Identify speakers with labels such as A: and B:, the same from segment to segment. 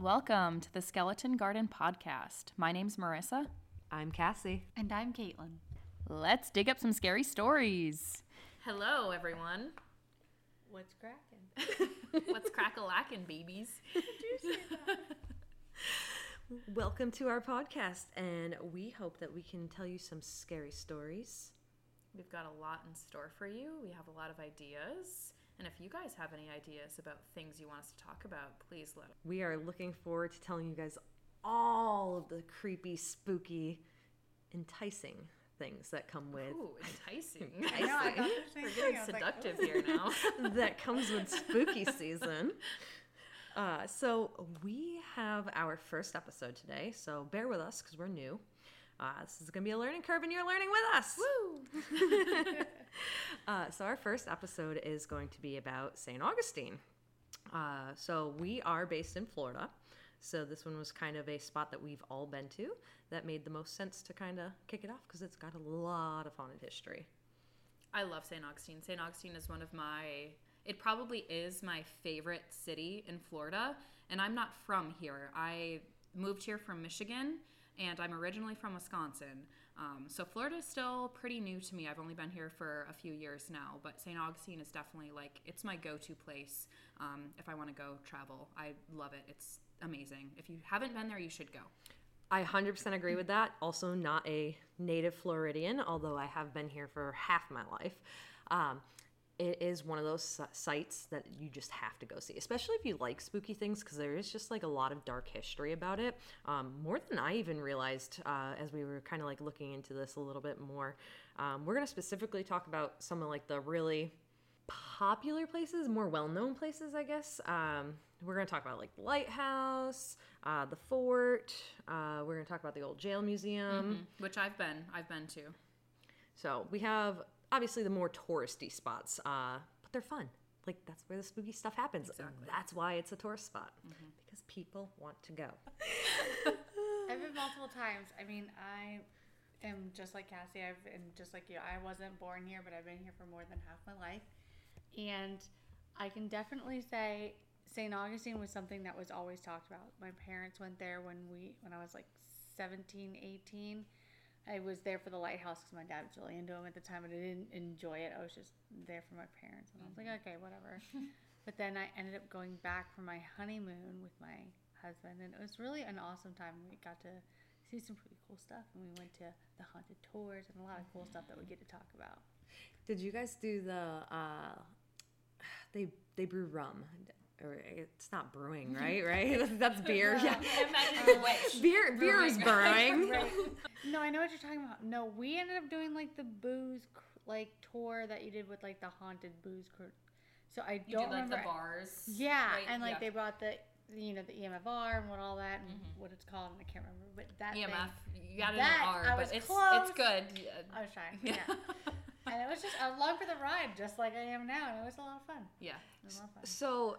A: Welcome to the Skeleton Garden Podcast. My name's Marissa.
B: I'm Cassie.
C: And I'm Caitlin.
A: Let's dig up some scary stories.
D: Hello, everyone.
C: What's cracking?
D: What's crack-a-lackin', babies?
B: Welcome to our podcast, and we hope that we can tell you some scary stories.
D: We've got a lot in store for you. We have a lot of ideas. And if you guys have any ideas about things you want us to talk about, please let us.
B: We are looking forward to telling you guys all of the creepy, spooky, enticing things that come with
D: Ooh, enticing.
C: I know, I thought the
D: We're getting
C: I was like,
D: seductive here now.
B: that comes with spooky season. Uh, so we have our first episode today, so bear with us because we're new. Uh, this is going to be a learning curve, and you're learning with us.
D: Woo!
B: Uh, so our first episode is going to be about St. Augustine. Uh, so we are based in Florida. So this one was kind of a spot that we've all been to that made the most sense to kind of kick it off because it's got a lot of haunted history.
D: I love St. Augustine. St. Augustine is one of my, it probably is my favorite city in Florida. And I'm not from here. I moved here from Michigan and I'm originally from Wisconsin. Um, so Florida is still pretty new to me. I've only been here for a few years now, but St. Augustine is definitely like, it's my go to place um, if I want to go travel. I love it. It's amazing. If you haven't been there, you should go.
B: I 100% agree with that. Also, not a native Floridian, although I have been here for half my life. Um, it is one of those sites that you just have to go see, especially if you like spooky things, because there is just like a lot of dark history about it. Um, more than I even realized uh, as we were kind of like looking into this a little bit more. Um, we're going to specifically talk about some of like the really popular places, more well known places, I guess. Um, we're going to talk about like the lighthouse, uh, the fort. Uh, we're going to talk about the old jail museum.
D: Which I've been, I've been to.
B: So we have obviously the more touristy spots, uh, but they're fun. Like that's where the spooky stuff happens.
D: Exactly.
B: That's why it's a tourist spot because people want to go.
C: I've been multiple times. I mean, I am just like Cassie. I've and just like you. I wasn't born here, but I've been here for more than half my life, and I can definitely say St. Augustine was something that was always talked about. My parents went there when we when I was like 17, 18. I was there for the lighthouse because my dad was really into them at the time, but I didn't enjoy it. I was just there for my parents, and I was like, okay, whatever. but then I ended up going back for my honeymoon with my husband, and it was really an awesome time. We got to see some pretty cool stuff, and we went to the haunted tours and a lot of cool stuff that we get to talk about.
B: Did you guys do the? Uh, they they brew rum. Or it's not brewing, right? Right? That's beer. Yeah.
D: Imagine which.
B: Beer, beer is brewing.
C: Right. No, I know what you're talking about. No, we ended up doing like the booze cr- like tour that you did with like the haunted booze crew. So I don't you
D: did like
C: remember.
D: the bars.
C: Yeah,
D: right?
C: and like
D: Yeah.
C: they brought the you know the EMFR and what all that and what it's called and I can't remember, but that thing-
D: EMF. You added
C: That,
D: an R,
C: I
D: but
C: was
D: it's
C: close.
D: it's good.
C: I was trying. Yeah. and it was just I along for the ride, just like I am now, and it was a lot of fun.
D: Yeah.
C: It was a lot of fun.
B: So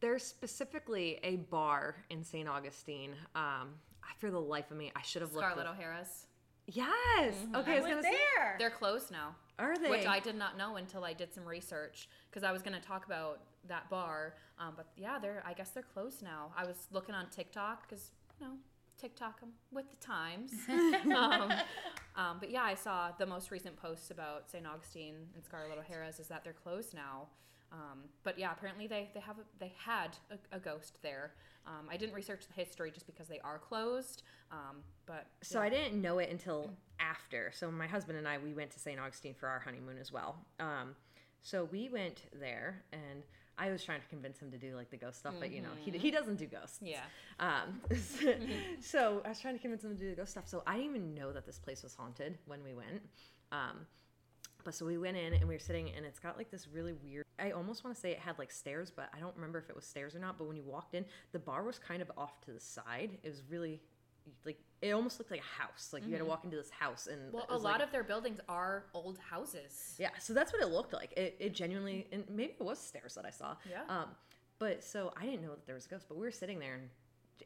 B: there's specifically a bar in St. Augustine. Um, for the life of me, I should have looked.
D: Scarlett
B: this-
D: O'Hara's.
B: Yes. Okay, I
C: I
B: was
C: was
B: gonna say.
C: there.
D: They're closed now.
B: Are they?
D: Which I did not know until I did some research because I was going to talk about that bar. Um, but yeah, they're I guess they're closed now. I was looking on TikTok because you know TikTok I'm with the times. um, um, but yeah, I saw the most recent posts about St. Augustine and Scarlett O'Hara's is that they're closed now. Um, but yeah, apparently they they have a, they had a, a ghost there. Um, I didn't research the history just because they are closed. Um, but
B: So
D: yeah.
B: I didn't know it until after. So my husband and I we went to St. Augustine for our honeymoon as well. Um, so we went there, and I was trying to convince him to do like the ghost stuff, but you know he, he doesn't do ghosts.
D: Yeah.
B: Um, so I was trying to convince him to do the ghost stuff. So I didn't even know that this place was haunted when we went. Um, but so we went in and we were sitting, and it's got like this really weird. I almost want to say it had like stairs, but I don't remember if it was stairs or not. But when you walked in, the bar was kind of off to the side. It was really like it almost looked like a house. Like you had to walk into this house, and
D: Well, a lot
B: like-
D: of their buildings are old houses.
B: yeah, so that's what it looked like. It, it genuinely, and maybe it was stairs that I saw.
D: Yeah.
B: Um, but so I didn't know that there was a ghost, but we were sitting there and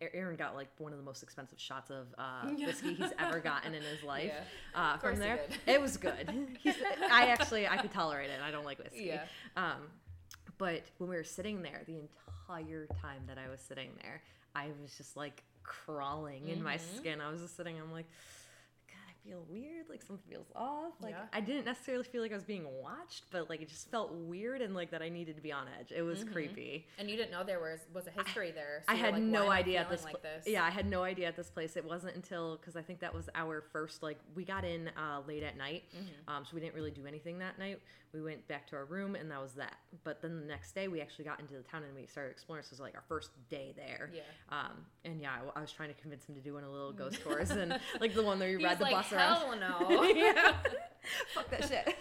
B: Aaron got like one of the most expensive shots of uh, whiskey he's ever gotten in his life. Uh, from there, it was good. He's, I actually I could tolerate it. I don't like whiskey.
D: Yeah.
B: Um, but when we were sitting there, the entire time that I was sitting there, I was just like crawling in my
D: Mm-hmm.
B: skin. I was just sitting. I'm like, feel weird. Like something feels off. Like
D: Yeah.
B: I didn't necessarily feel like I was being watched, but like it just felt weird and like that I needed to be on edge. It was creepy.
D: And you didn't know there was was a history there. so
B: I had
D: like,
B: no
D: I
B: idea at this,
D: like this.
B: Yeah, I had no idea at this place. It wasn't until because I think that was our first like we got in uh, late at night,
D: Mm-hmm.
B: um, so we didn't really do anything that night. We went back to our room and that was that. But then the next day we actually got into the town and we started exploring. So it was like our first day there.
D: Yeah.
B: Um, and yeah, I, I was trying to convince him to do one of the little ghost tours and like the one where you ride the
D: like,
B: bus around.
D: hell no.
B: yeah. Fuck that shit.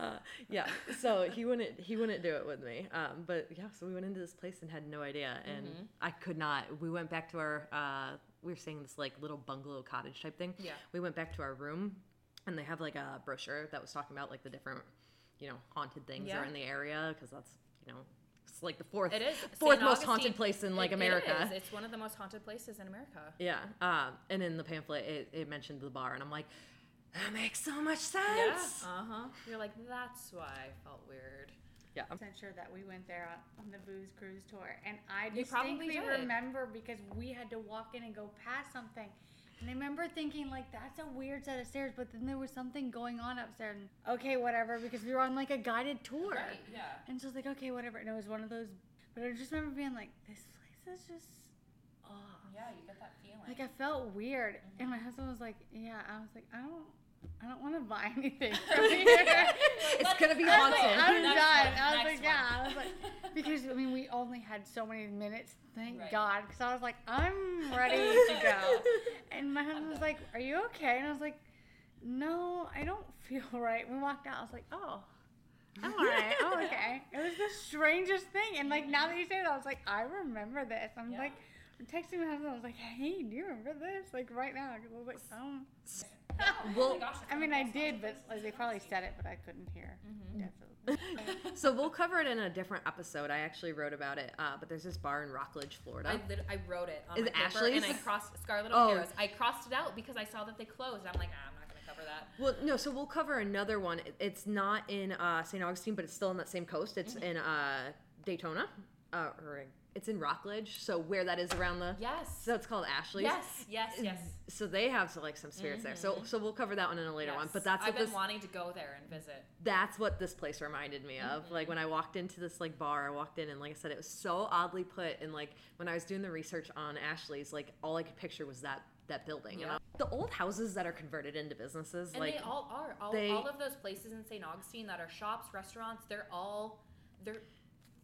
B: uh, yeah. So he wouldn't he wouldn't do it with me. Um, but yeah, so we went into this place and had no idea, and
D: Mm-hmm.
B: I could not. We went back to our. Uh, we were staying in this like little bungalow cottage type thing.
D: Yeah.
B: We went back to our room, and they have like a brochure that was talking about like the different, you know, haunted things that
D: Yeah.
B: are in the area because that's you know. It's like the fourth,
D: It is
B: fourth
D: St.
B: most haunted place in like
D: It-
B: America.
D: It is. It's one of the most haunted places in America.
B: Yeah. Um, and in the pamphlet, it, it mentioned the bar, and I'm like, that makes so much
D: Yeah.
B: sense.
D: Uh huh. You're like, that's why I felt weird.
B: Yeah.
C: percent sure that we went there on, on the booze cruise tour, and I
D: You probably
C: distinctly
D: did.
C: remember because we had to walk in and go past something. And I remember thinking like that's a weird set of stairs, but then there was something going on upstairs. And, okay, whatever, because we were on like a guided tour.
D: Right, Yeah.
C: And so I was like, okay, whatever. And it was one of those, but I just remember being like, this place is just off.
D: Yeah, you get that feeling.
C: Like I felt weird, and mm-hmm. my husband was like, "Yeah." I was like, "I don't, I don't want to buy anything from here."
B: It's gonna be
C: I was like,
B: haunted.
C: I'm
D: Next
C: done.
D: one,
C: I was
D: next
C: like, yeah. I was like, because I mean, we only had so many minutes. Thank
D: Right.
C: God, because I was like, I'm ready to go. And my husband was like, Are you okay? And I was like, No, I don't feel right. We walked out. I was like, Oh. I'm all right. Oh, okay. It was the strangest thing. And like now that you say that, I was like, I remember this. I'm
D: Yeah.
C: like, texting my husband. I was like, Hey, do you remember this? Like right now. 'Cause I was like, Oh.
B: Well,
C: I mean, I did, but like, they probably said it, but I couldn't hear.
D: Mm-hmm.
C: Definitely.
B: so we'll cover it in a different episode. I actually wrote about it, uh, but there's this bar in Rockledge, Florida.
D: I, lit- I wrote it on
B: Is
D: my
B: it
D: paper and I crossed Scarlett
B: Oh.
D: O'Hara's. I crossed it out because I saw that they closed. I'm like, ah, I'm not gonna cover that.
B: well, no, so we'll cover another one. It's not in uh, St. Augustine, but it's still on that same coast. It's
D: Mm-hmm.
B: in uh, Daytona, uh, or it's in Rockledge. So where that is around the
D: Yes.
B: so it's called Ashley's.
D: yes. Yes. Yes.
B: So they have so, like some spirits there. So mm-hmm. so we'll cover that one in a later one. But that's
D: I've been
B: this
D: wanting to go there and visit.
B: that's what this place reminded me of. Mm-hmm. Like when I walked into this like bar, I walked in and like I said, it was so oddly put. And like when I was doing the research on Ashley's, like all I could picture was that that building. You know, the old houses that are converted into businesses,
D: And
B: like
D: they all are. All,
B: they-
D: all of those places in St. Augustine that are shops, restaurants, they're all they're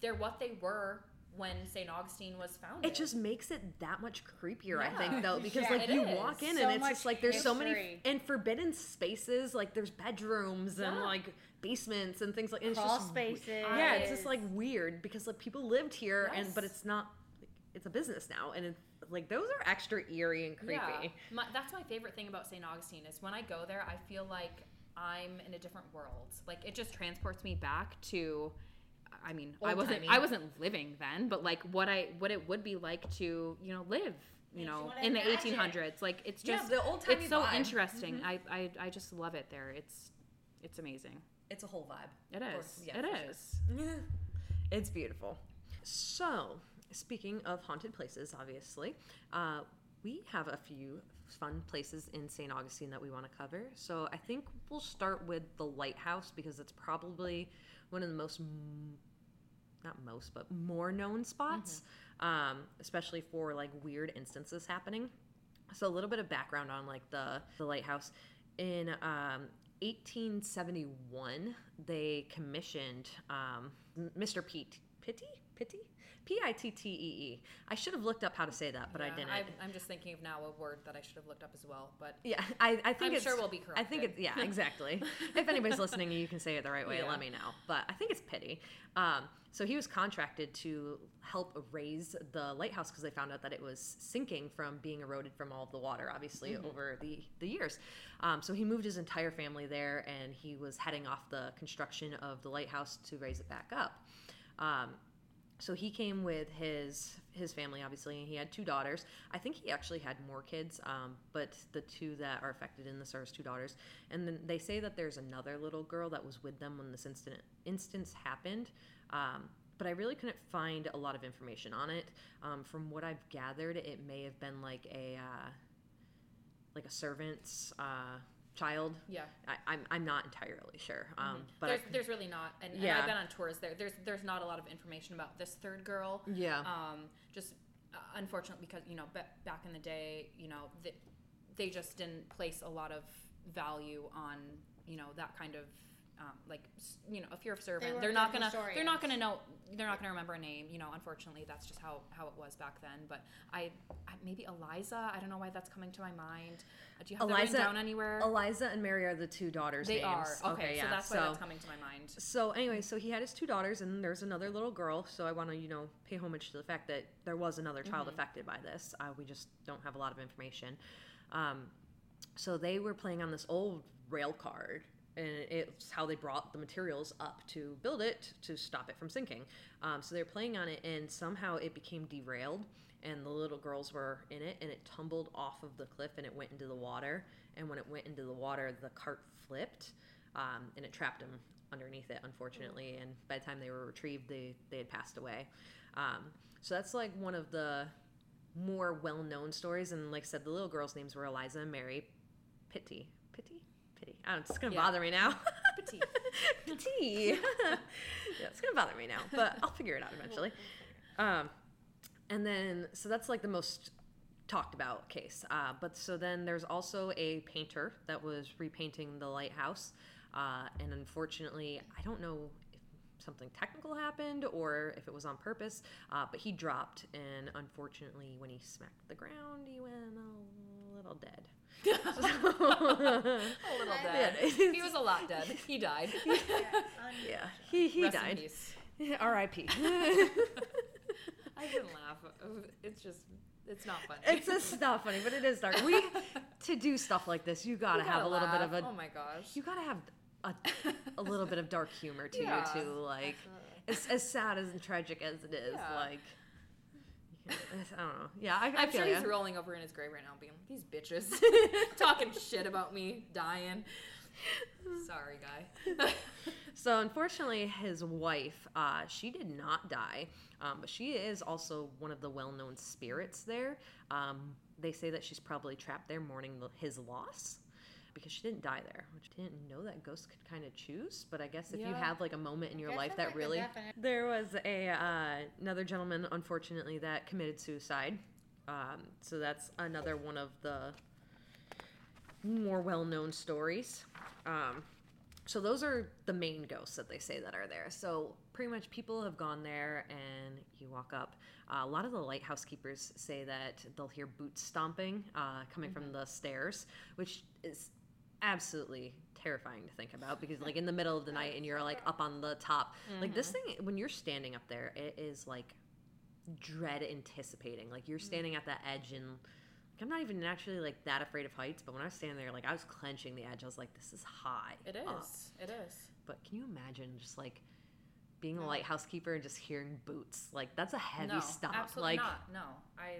D: they're what they were when St. Augustine was founded.
B: it just makes it that much creepier. I think though, because
C: Yeah,
B: like you
D: is.
B: walk in
C: So
B: and it's just like there's so many and forbidden spaces. Like there's bedrooms and like basements and things like. And it's
C: Crawl
B: just
C: spaces.
B: yeah, it's just like weird because like people lived here and but it's not. Like, it's a business now, and it's like those are extra eerie and creepy.
D: Yeah, my, that's my favorite thing about St. Augustine is when I go there, I feel like I'm in a different world. Like it just transports me back to. I mean, I wasn't
B: Old-timey.
D: I wasn't living then, but like what I what it would be like to you know live you
C: Makes
D: know
C: you wanna
D: in the 1800s. Like it's just
B: Yeah,
D: just
B: the old-timey
D: it's so
B: vibe. Mm-hmm.
D: interesting. I, I I just love it there. It's it's amazing.
B: It's a whole vibe.
D: It
B: Of
D: is.
B: course, yeah,
D: it
B: for sure.
D: is.
B: It's beautiful. So, speaking of haunted places, obviously, uh, we have a few fun places in St. Augustine that we want to cover. So, I think we'll start with the lighthouse because it's probably one of the most, not most, but more known spots, um, especially for like weird instances happening. So, a little bit of background on like the, the lighthouse. In um, 1871, they commissioned um, Mr. Pete Pitty Pitty P I T T E E. I should have looked up how to say that, but I didn't.
D: I'm, I'm just thinking of now a word that I should have looked up as well, but
B: yeah, I, I think
D: I'm
B: it's,
D: sure we'll be correct.
B: I think it's yeah, exactly. if anybody's listening, you can say it the right way.
D: Yeah.
B: Let me know. But I think it's pity. Um, so he was contracted to help raise the lighthouse because they found out that it was sinking from being eroded from all of the water, obviously
D: Mm-hmm.
B: over the the years. Um, so he moved his entire family there, and he was heading off the construction of the lighthouse to raise it back up. Um, so he came with his his family obviously and he had two daughters i think he actually had more kids um, but the two that are affected in this are his two daughters and then they say that there's another little girl that was with them when this incident instance happened um, but I really couldn't find a lot of information on it. Um, from what I've gathered, it may have been like a uh, like a servant's uh, child.
D: Yeah.
B: I, I'm I'm not entirely sure. Um, but
D: there's,
B: I,
D: there's really not, and, and
B: Yeah.
D: I've been on tours there. There's there's not a lot of information about this third girl.
B: yeah,
D: Um, just uh, unfortunately because you know ba- back in the day, you know they just didn't place a lot of value on you know that kind of um, like you know if you're a servant,
C: weren't
D: they're not gonna they're not gonna know they're not gonna remember a name. You know, unfortunately, that's just how how it was back then. But I, I maybe Eliza. I don't know why that's coming to my mind. Uh, Do you have
B: Eliza-
D: written down anywhere?
B: Eliza and Mary are the two daughters.
D: they
B: names.
D: are okay.
B: yeah.
D: so that's why that's coming to my mind.
B: So anyway, so he had his two daughters, and there's another little girl. So I want to, you know, pay homage to the fact that there was another child affected by this. Uh, we just don't have a lot of information. Um, so they were playing on this old rail card, and it's how they brought the materials up to build it to stop it from sinking. Um, so they're playing on it, and somehow it became derailed, and the little girls were in it, and it tumbled off of the cliff, and it went into the water. And when it went into the water, the cart flipped, um, and it trapped them underneath it, unfortunately. And by the time they were retrieved, they they had passed away. Um, so that's like one of the more well-known stories. And like I said, the little girls' names were Eliza and Mary Pitty. Pitty? Don't it's gonna
D: Yeah.
B: bother me now.
D: Petite.
B: Pitty. yeah, it's gonna bother me now, but I'll figure it out eventually. Um, and then, so that's like the most talked about case. Uh, but so then there's also a painter that was repainting the lighthouse. Uh, and unfortunately, I don't know if something technical happened or if it was on purpose, uh, but he dropped. And unfortunately, when he smacked the ground, he went a little dead.
D: A little dead.
B: Yeah.
D: he was a lot dead. He died.
B: yeah, he, he
D: Rest
B: died. R.I.P.
D: I shouldn't laugh. It's just, it's not funny.
B: It's just not funny, but it is dark. We to do stuff like this, you gotta,
D: You
B: have a
D: gotta
B: little bit of a
D: Oh my gosh.
B: you gotta have a, a little bit of dark humor to
D: Yeah.
B: you too. Like
C: Absolutely.
B: as, as sad and tragic as it is,
D: Yeah.
B: like I don't know. Yeah, I, I
D: I'm sure he's rolling over in his grave right now, being like, "These bitches talking shit about me dying." Sorry, guy.
B: So unfortunately, his wife, uh, she did not die, um, but she is also one of the well-known spirits there. Um, they say that she's probably trapped there mourning the, his loss because she didn't die there, which I didn't know that ghosts could kind of choose. But I guess if you have like a moment in your life that
C: like
B: really
C: definite-
B: there was a uh, another gentleman, unfortunately, that committed suicide. Um, so that's another one of the more well-known stories. Um, so those are the main ghosts that they say that are there. So pretty much people have gone there and you walk up. Uh, a lot of the lighthouse keepers say that they'll hear boots stomping uh, coming from the stairs, which is absolutely terrifying to think about because like in the middle of the night and you're like up on the top. Like this mm-hmm. thing when you're standing up there, it is like dread anticipating. Like you're standing at that edge and like, I'm not even actually like that afraid of heights, but when I was standing there, like I was clenching the edge. I was like, this is high.
D: it is up. it is
B: But can you imagine just like being a lighthouse keeper and just hearing boots? Like that's a heavy
D: no,
B: stomp.
D: absolutely
B: like
D: not. No, I.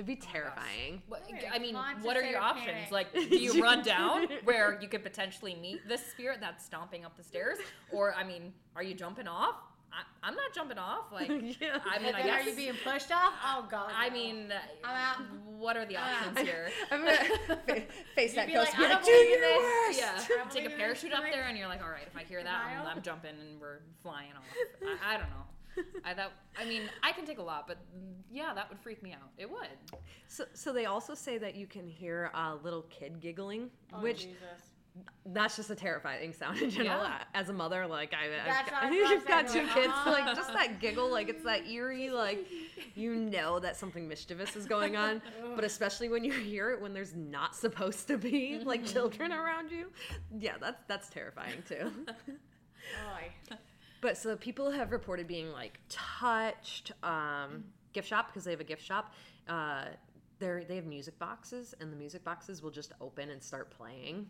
B: it'd be
D: oh
B: terrifying.
D: What,
C: Right,
D: I mean,
C: launch
D: what are your options?
C: panic.
D: Like, do you run down where you could potentially meet this spirit that's stomping up the stairs, or I mean, are you jumping off? I, I'm not jumping off. Like,
B: yeah.
D: I mean, I guess.
C: are you being pushed off? Oh god.
D: I
C: no.
D: mean, uh,
C: I'm out.
D: what are the
C: I'm
D: options here?
B: I'm gonna face that ghost.
C: like,
B: and be
C: I
B: like,
C: don't
B: do
C: believe in
B: your worst.
D: Yeah,
C: Probably
D: take a parachute up there, and you're like, all right, if I hear that, I'm, I'm jumping and we're flying off. I, I don't know. I thought. I mean, I can take a lot, but yeah, that would freak me out. It would.
B: So, so they also say that you can hear a little kid giggling,
C: Oh,
B: which
C: Jesus.
B: that's just a terrifying sound in general.
D: Yeah.
B: As a mother, like I, I've
C: That's
B: got,
C: I was
B: you've got two
C: like,
B: kids,
C: uh-huh.
B: like just that giggle, like it's that eerie, like you know that something mischievous is going on. but especially when you hear it when there's not supposed to be like children around you, yeah, that's that's terrifying too.
C: Oy.
B: But so people have reported being like touched. Um, gift shop because they have a gift shop. Uh, they they have music boxes, and the music boxes will just open and start playing.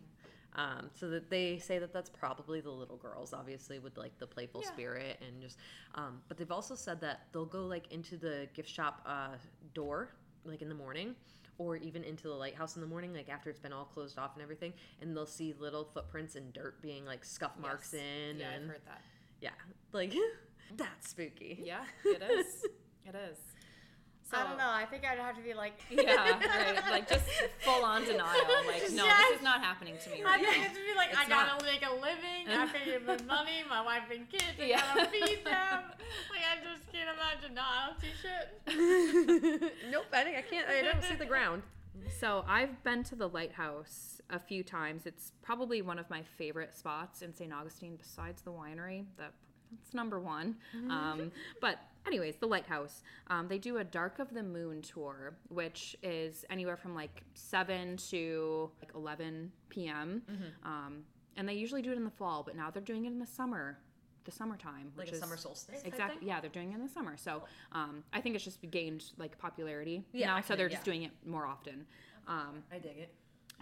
B: Um, so that they say that that's probably the little girls, obviously with like the playful
D: Yeah.
B: spirit and just. Um, but they've also said that they'll go like into the gift shop uh, door like in the morning. Or even into the lighthouse in the morning, like after it's been all closed off and everything, and they'll see little footprints and dirt being like scuff marks
D: Yes.
B: in,
D: Yeah,
B: and
D: I've heard that.
B: Yeah, like That's spooky.
D: Yeah, it is. It is. So,
C: I don't know. I think I'd have to be like.
D: Yeah, right. Like just full on denial. Like, no, this is not happening to me
C: I
D: right
C: think
D: now.
C: it's be like, I gotta
D: not.
C: make a living. I pay my money, my wife and kids. I
D: Yeah.
C: gotta feed them. Like I just can't imagine. No, I don't see shit.
B: nope, I, think I can't. I don't see the ground.
D: So I've been to the lighthouse a few times. It's probably one of my favorite spots in St. Augustine, besides the winery. That that's number one. Um, but anyways, the lighthouse. Um, they do a Dark of the Moon tour, which is anywhere from like seven to like eleven p.m. Um, and they usually do it in the fall, but now they're doing it in the summer, the summertime,
B: Like
D: which
B: a
D: is
B: summer solstice.
D: Exactly. Yeah, they're doing it in the summer. So um, I think it's just gained like popularity
B: Yeah,
D: now. So they're just
B: yeah.
D: doing it more often. Um,
B: I dig it.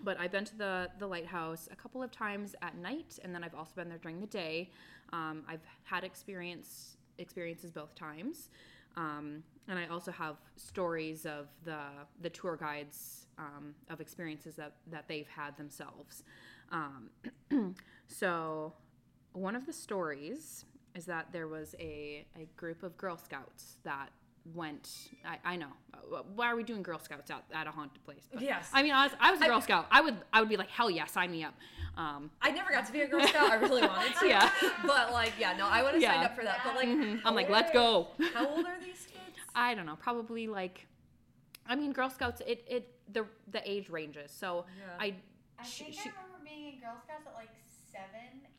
D: But I've been to the the lighthouse a couple of times at night, and then I've also been there during the day. Um, I've had experience experiences both times, um, and I also have stories of the the tour guides um, of experiences that that they've had themselves. Um, so one of the stories is that there was a, a group of Girl Scouts that went. I, I know. Why are we doing Girl Scouts out at a haunted place? But-
B: Yes.
D: I mean, I was, I was a Girl Scout. I would I would be like, hell yeah, sign me up. Um,
B: I never got to be a Girl Scout. I really wanted to.
D: Yeah.
B: But like, yeah, no, I would have
D: Yeah.
B: signed up for that. But like,
D: I'm like, let's go.
B: how old are these kids?
D: I don't know, probably like, I mean, Girl Scouts. It it the the age ranges. So
B: Yeah.
D: I.
C: I think
D: she-
C: I remember being in Girl Scouts at like seven, eight.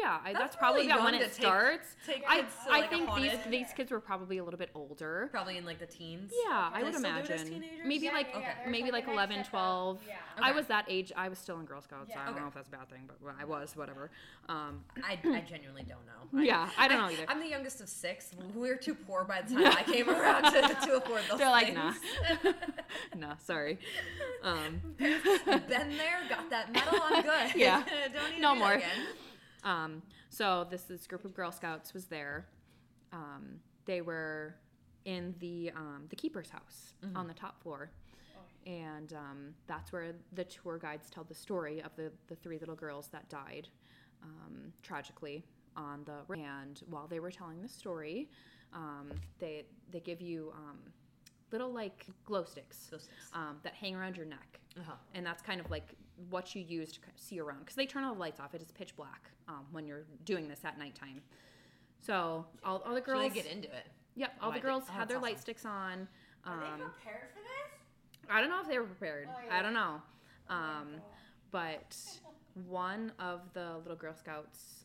D: Yeah, I, that's,
B: That's
D: probably about when it
B: take-
D: starts.
B: Take
D: I, I
B: like,
D: think these these kids were probably a little bit older.
B: Probably in like the teens.
D: Yeah, I would
B: still do it as
D: imagine. Maybe
C: Yeah,
D: like
C: yeah, yeah. There's
D: maybe like
C: nice
D: 11, 12.
C: Yeah.
D: I was that age. I was still in Girl Scouts.
C: Yeah.
D: I don't
B: Okay.
D: know if that's a bad thing, but I was whatever. Um,
B: I, I genuinely don't know.
D: Yeah, I don't know either.
B: I'm the youngest of six. We were too poor by the time I came around to, to afford those
D: they're like,
B: things.
D: nah, nah, sorry. Um,
B: Been there, got that medal, I'm good.
D: Yeah.
B: don't need
D: No more. Um, so this this group of Girl Scouts was there. Um, they were in the um, the keeper's house on the top floor, and um, that's where the tour guides tell the story of the the three little girls that died um, tragically on the. And while they were telling the story, um, they they give you um, little like glow sticks
B: Glow sticks.
D: um, that hang around your neck
B: Uh-huh.
D: and that's kind of like what you use to kind of see around because they turn all the lights off. It is pitch black um, when you're doing this at nighttime. So all, all the
B: Should
D: girls,
B: I get into it?
D: yep,
B: Oh,
D: all
B: I
D: the
B: think-
D: girls
B: oh,
D: had their
B: awesome.
D: light sticks on.
C: Are they
D: Um,
C: prepared for this?
D: I don't know if they were prepared.
C: Oh,
D: I don't know. Um, but one of the little Girl Scouts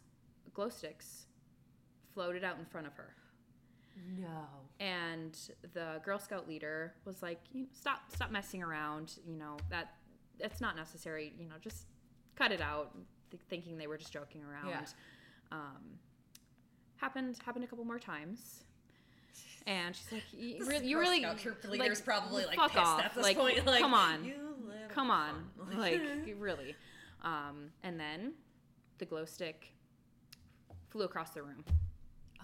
D: glow sticks floated out in front of her.
B: No.
D: and the Girl Scout leader was like, "Stop, stop messing around. You know that that's not necessary. You know, just cut it out." Th- thinking they were just joking around.
B: Yeah.
D: Um, happened happened a couple more times, and she's like, "You, really, you really
B: troop
D: like,
B: probably like
D: fuck off.
B: at this
D: like,
B: point. Like,
D: come on, come on,
B: fun.
D: like really." Um, and then the glow stick flew across the room.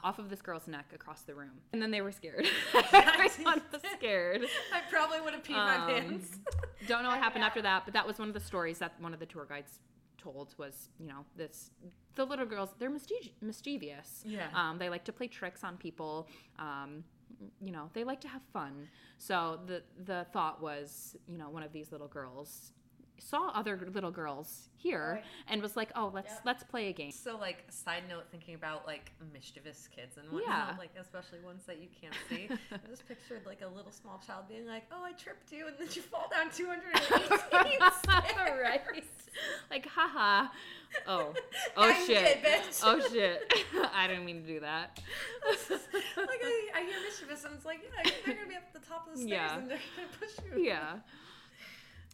D: Off of this girl's neck across the room. And then they were scared. Everyone was scared.
B: I probably would have peed my
D: Um,
B: pants.
D: Don't know what happened
C: Yeah.
D: after that, but that was one of the stories that one of the tour guides told was, you know, this the little girls, they're mischievous. mischievous.
B: Yeah.
D: Um, they like to play tricks on people. Um, you know, they like to have fun. So the the thought was, you know, one of these little girls saw other little girls here
C: Right.
D: and was like, "Oh, let's
C: Yep.
D: let's play a game."
B: So like side note thinking about like mischievous kids and whatnot,
D: Yeah.
B: like especially ones that you can't see. I just pictured like a little small child being like, "Oh, I tripped you, and then you fall down 218 stairs."
D: right. Like, haha. Oh. Oh
B: you
D: shit.
B: did, bitch.
D: Oh shit. I didn't mean to do that.
B: like I, I hear mischievous, and it's like, yeah, they're gonna be up at the top of the stairs,
D: Yeah.
B: and they're gonna push you.
D: Yeah.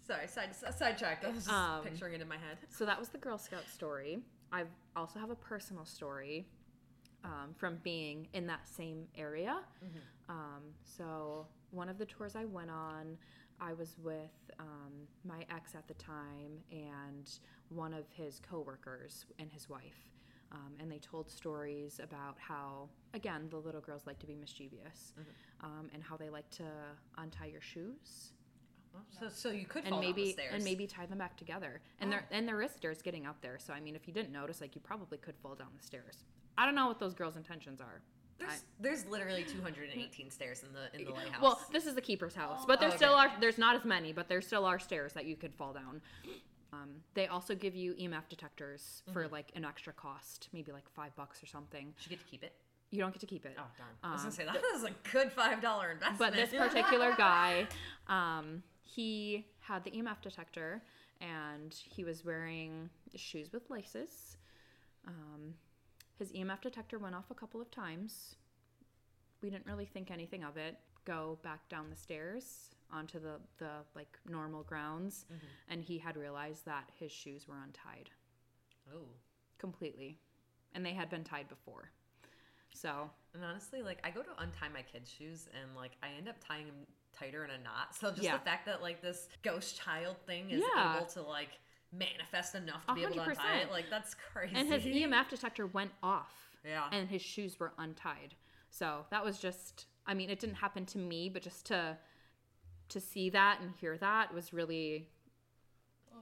B: Sorry, side sidetracked. I was just
D: Um,
B: picturing it in my head.
D: So that was the Girl Scout story. I also have a personal story um, from being in that same area. Um, so one of the tours I went on, I was with um, my ex at the time and one of his coworkers and his wife. Um, and they told stories about how, again, the little girls like to be mischievous um, and how they like to untie your shoes
B: So, so you could
D: and
B: fall down the
D: maybe
B: stairs.
D: and maybe tie them back together. And there and there is stairs getting up there. So I mean, if you didn't notice, like you probably could fall down the stairs. I don't know what those girls' intentions are.
B: there's, there's literally 218 stairs in the in the lighthouse.
D: Well, this is the keeper's house, but there
B: Oh,
D: still are. There's not as many, but there still are stairs that you could fall down. Um, they also give you EMF detectors
B: Mm-hmm.
D: for like an extra cost, maybe like five bucks or something.
B: Should you get to keep it.
D: You don't get to keep it.
B: Oh darn! I was
D: Um,
B: gonna say that was a good five dollar investment.
D: but this particular guy, um, he had the EMF detector and he was wearing shoes with laces. Um, his EMF detector went off a couple of times. We didn't really think anything of it. Go back down the stairs onto the, the like normal grounds, and he had realized that his shoes were untied
B: oh,
D: completely, and they had been tied before. So
B: and honestly, like I go to untie my kids' shoes, and like I end up tying them tighter in a knot. So just
D: Yeah.
B: the fact that like this ghost child thing is
D: Yeah.
B: able to like manifest enough to be able to untie it, like that's crazy.
D: and his EMF detector went off.
B: Yeah.
D: And his shoes were untied. So that was just I mean, it didn't happen to me, but just to to see that and hear that was really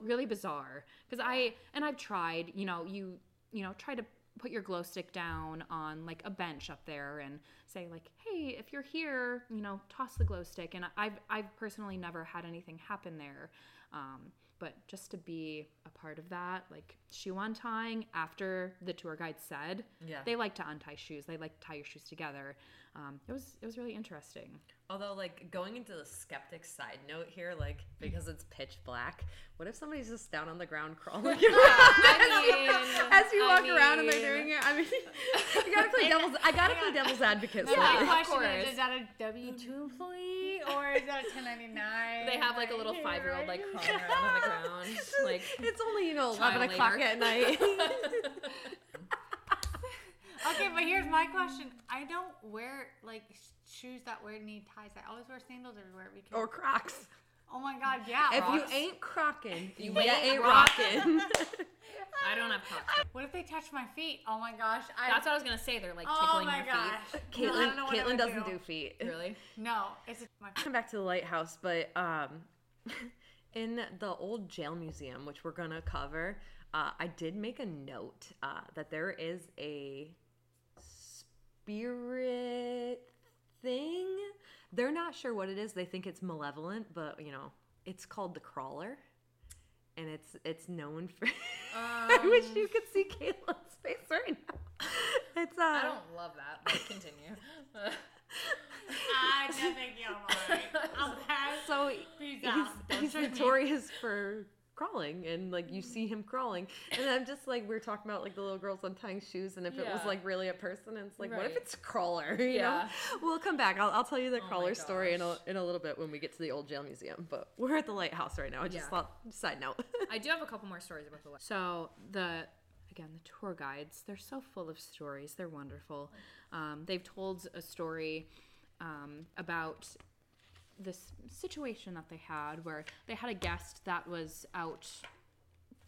D: really bizarre because I and I've tried, you know, you you know, try to put your glow stick down on like a bench up there and say like, "Hey, if you're here, you know, toss the glow stick." And I've I've personally never had anything happen there. Um, but just to be a part of that, like shoe untying after the tour guide said,
B: Yeah.
D: they like to untie shoes. They like to tie your shoes together. Um, it was it was really interesting.
B: Although, like going into the skeptic side note here, like because it's pitch black, what if somebody's just down on the ground crawling around as you
D: I
B: walk around and they're doing it? I mean, you gotta play devil's. I gotta play devil's advocate.
C: My
B: side.
D: of
C: question
D: course.
C: is: Is that a W two employee or is that a ten ninety nine?
D: They have like a little five year old like crawling around on the ground, like
B: it's only you know eleven o'clock at night.
C: Okay, but here's my question: I don't wear like shoes that wear knee ties. I always wear sandals everywhere because.
B: or Crocs.
C: oh my god, yeah.
B: If you ain't crocking, you
D: ain't
B: ain't
D: rockin'.
B: rocking.
D: I don't have Crocs.
C: what if they touch my feet? Oh my gosh, I.
D: That's what I was gonna say. They're like
C: oh
D: tickling
C: my
D: your
C: gosh.
D: feet.
C: No, I
B: Caitlin,
C: don't know what I
B: Caitlin doesn't
C: do.
B: do feet.
D: Really?
C: No, it's my.
B: come back to the lighthouse, but um, in the old jail museum, which we're gonna cover, uh, I did make a note uh, that there is a spirit thing. They're not sure what it is. They think it's malevolent, but you know, it's called the crawler, and it's it's known for. I wish you could see Caitlin's face right now. It's uh,
D: I don't love that, but continue.
C: I don't think you're right. I'll pass.
B: so
C: Peace
B: he's, he's
C: trick
B: notorious for crawling and like you see him crawling and i'm just like we are talking about like the little girls untying shoes and if it was like really a person and it's like what if it's a crawler you
D: Yeah.
B: know we'll come back i'll, I'll tell you the
D: Oh
B: crawler story in a, in a little bit when we get to the old jail museum but we're at the lighthouse right now I just
D: Yeah.
B: thought side note
D: I do have a couple more stories about the. So the again the tour guides they're so full of stories. They're wonderful. Um, they've told a story um, about this situation that they had where they had a guest that was out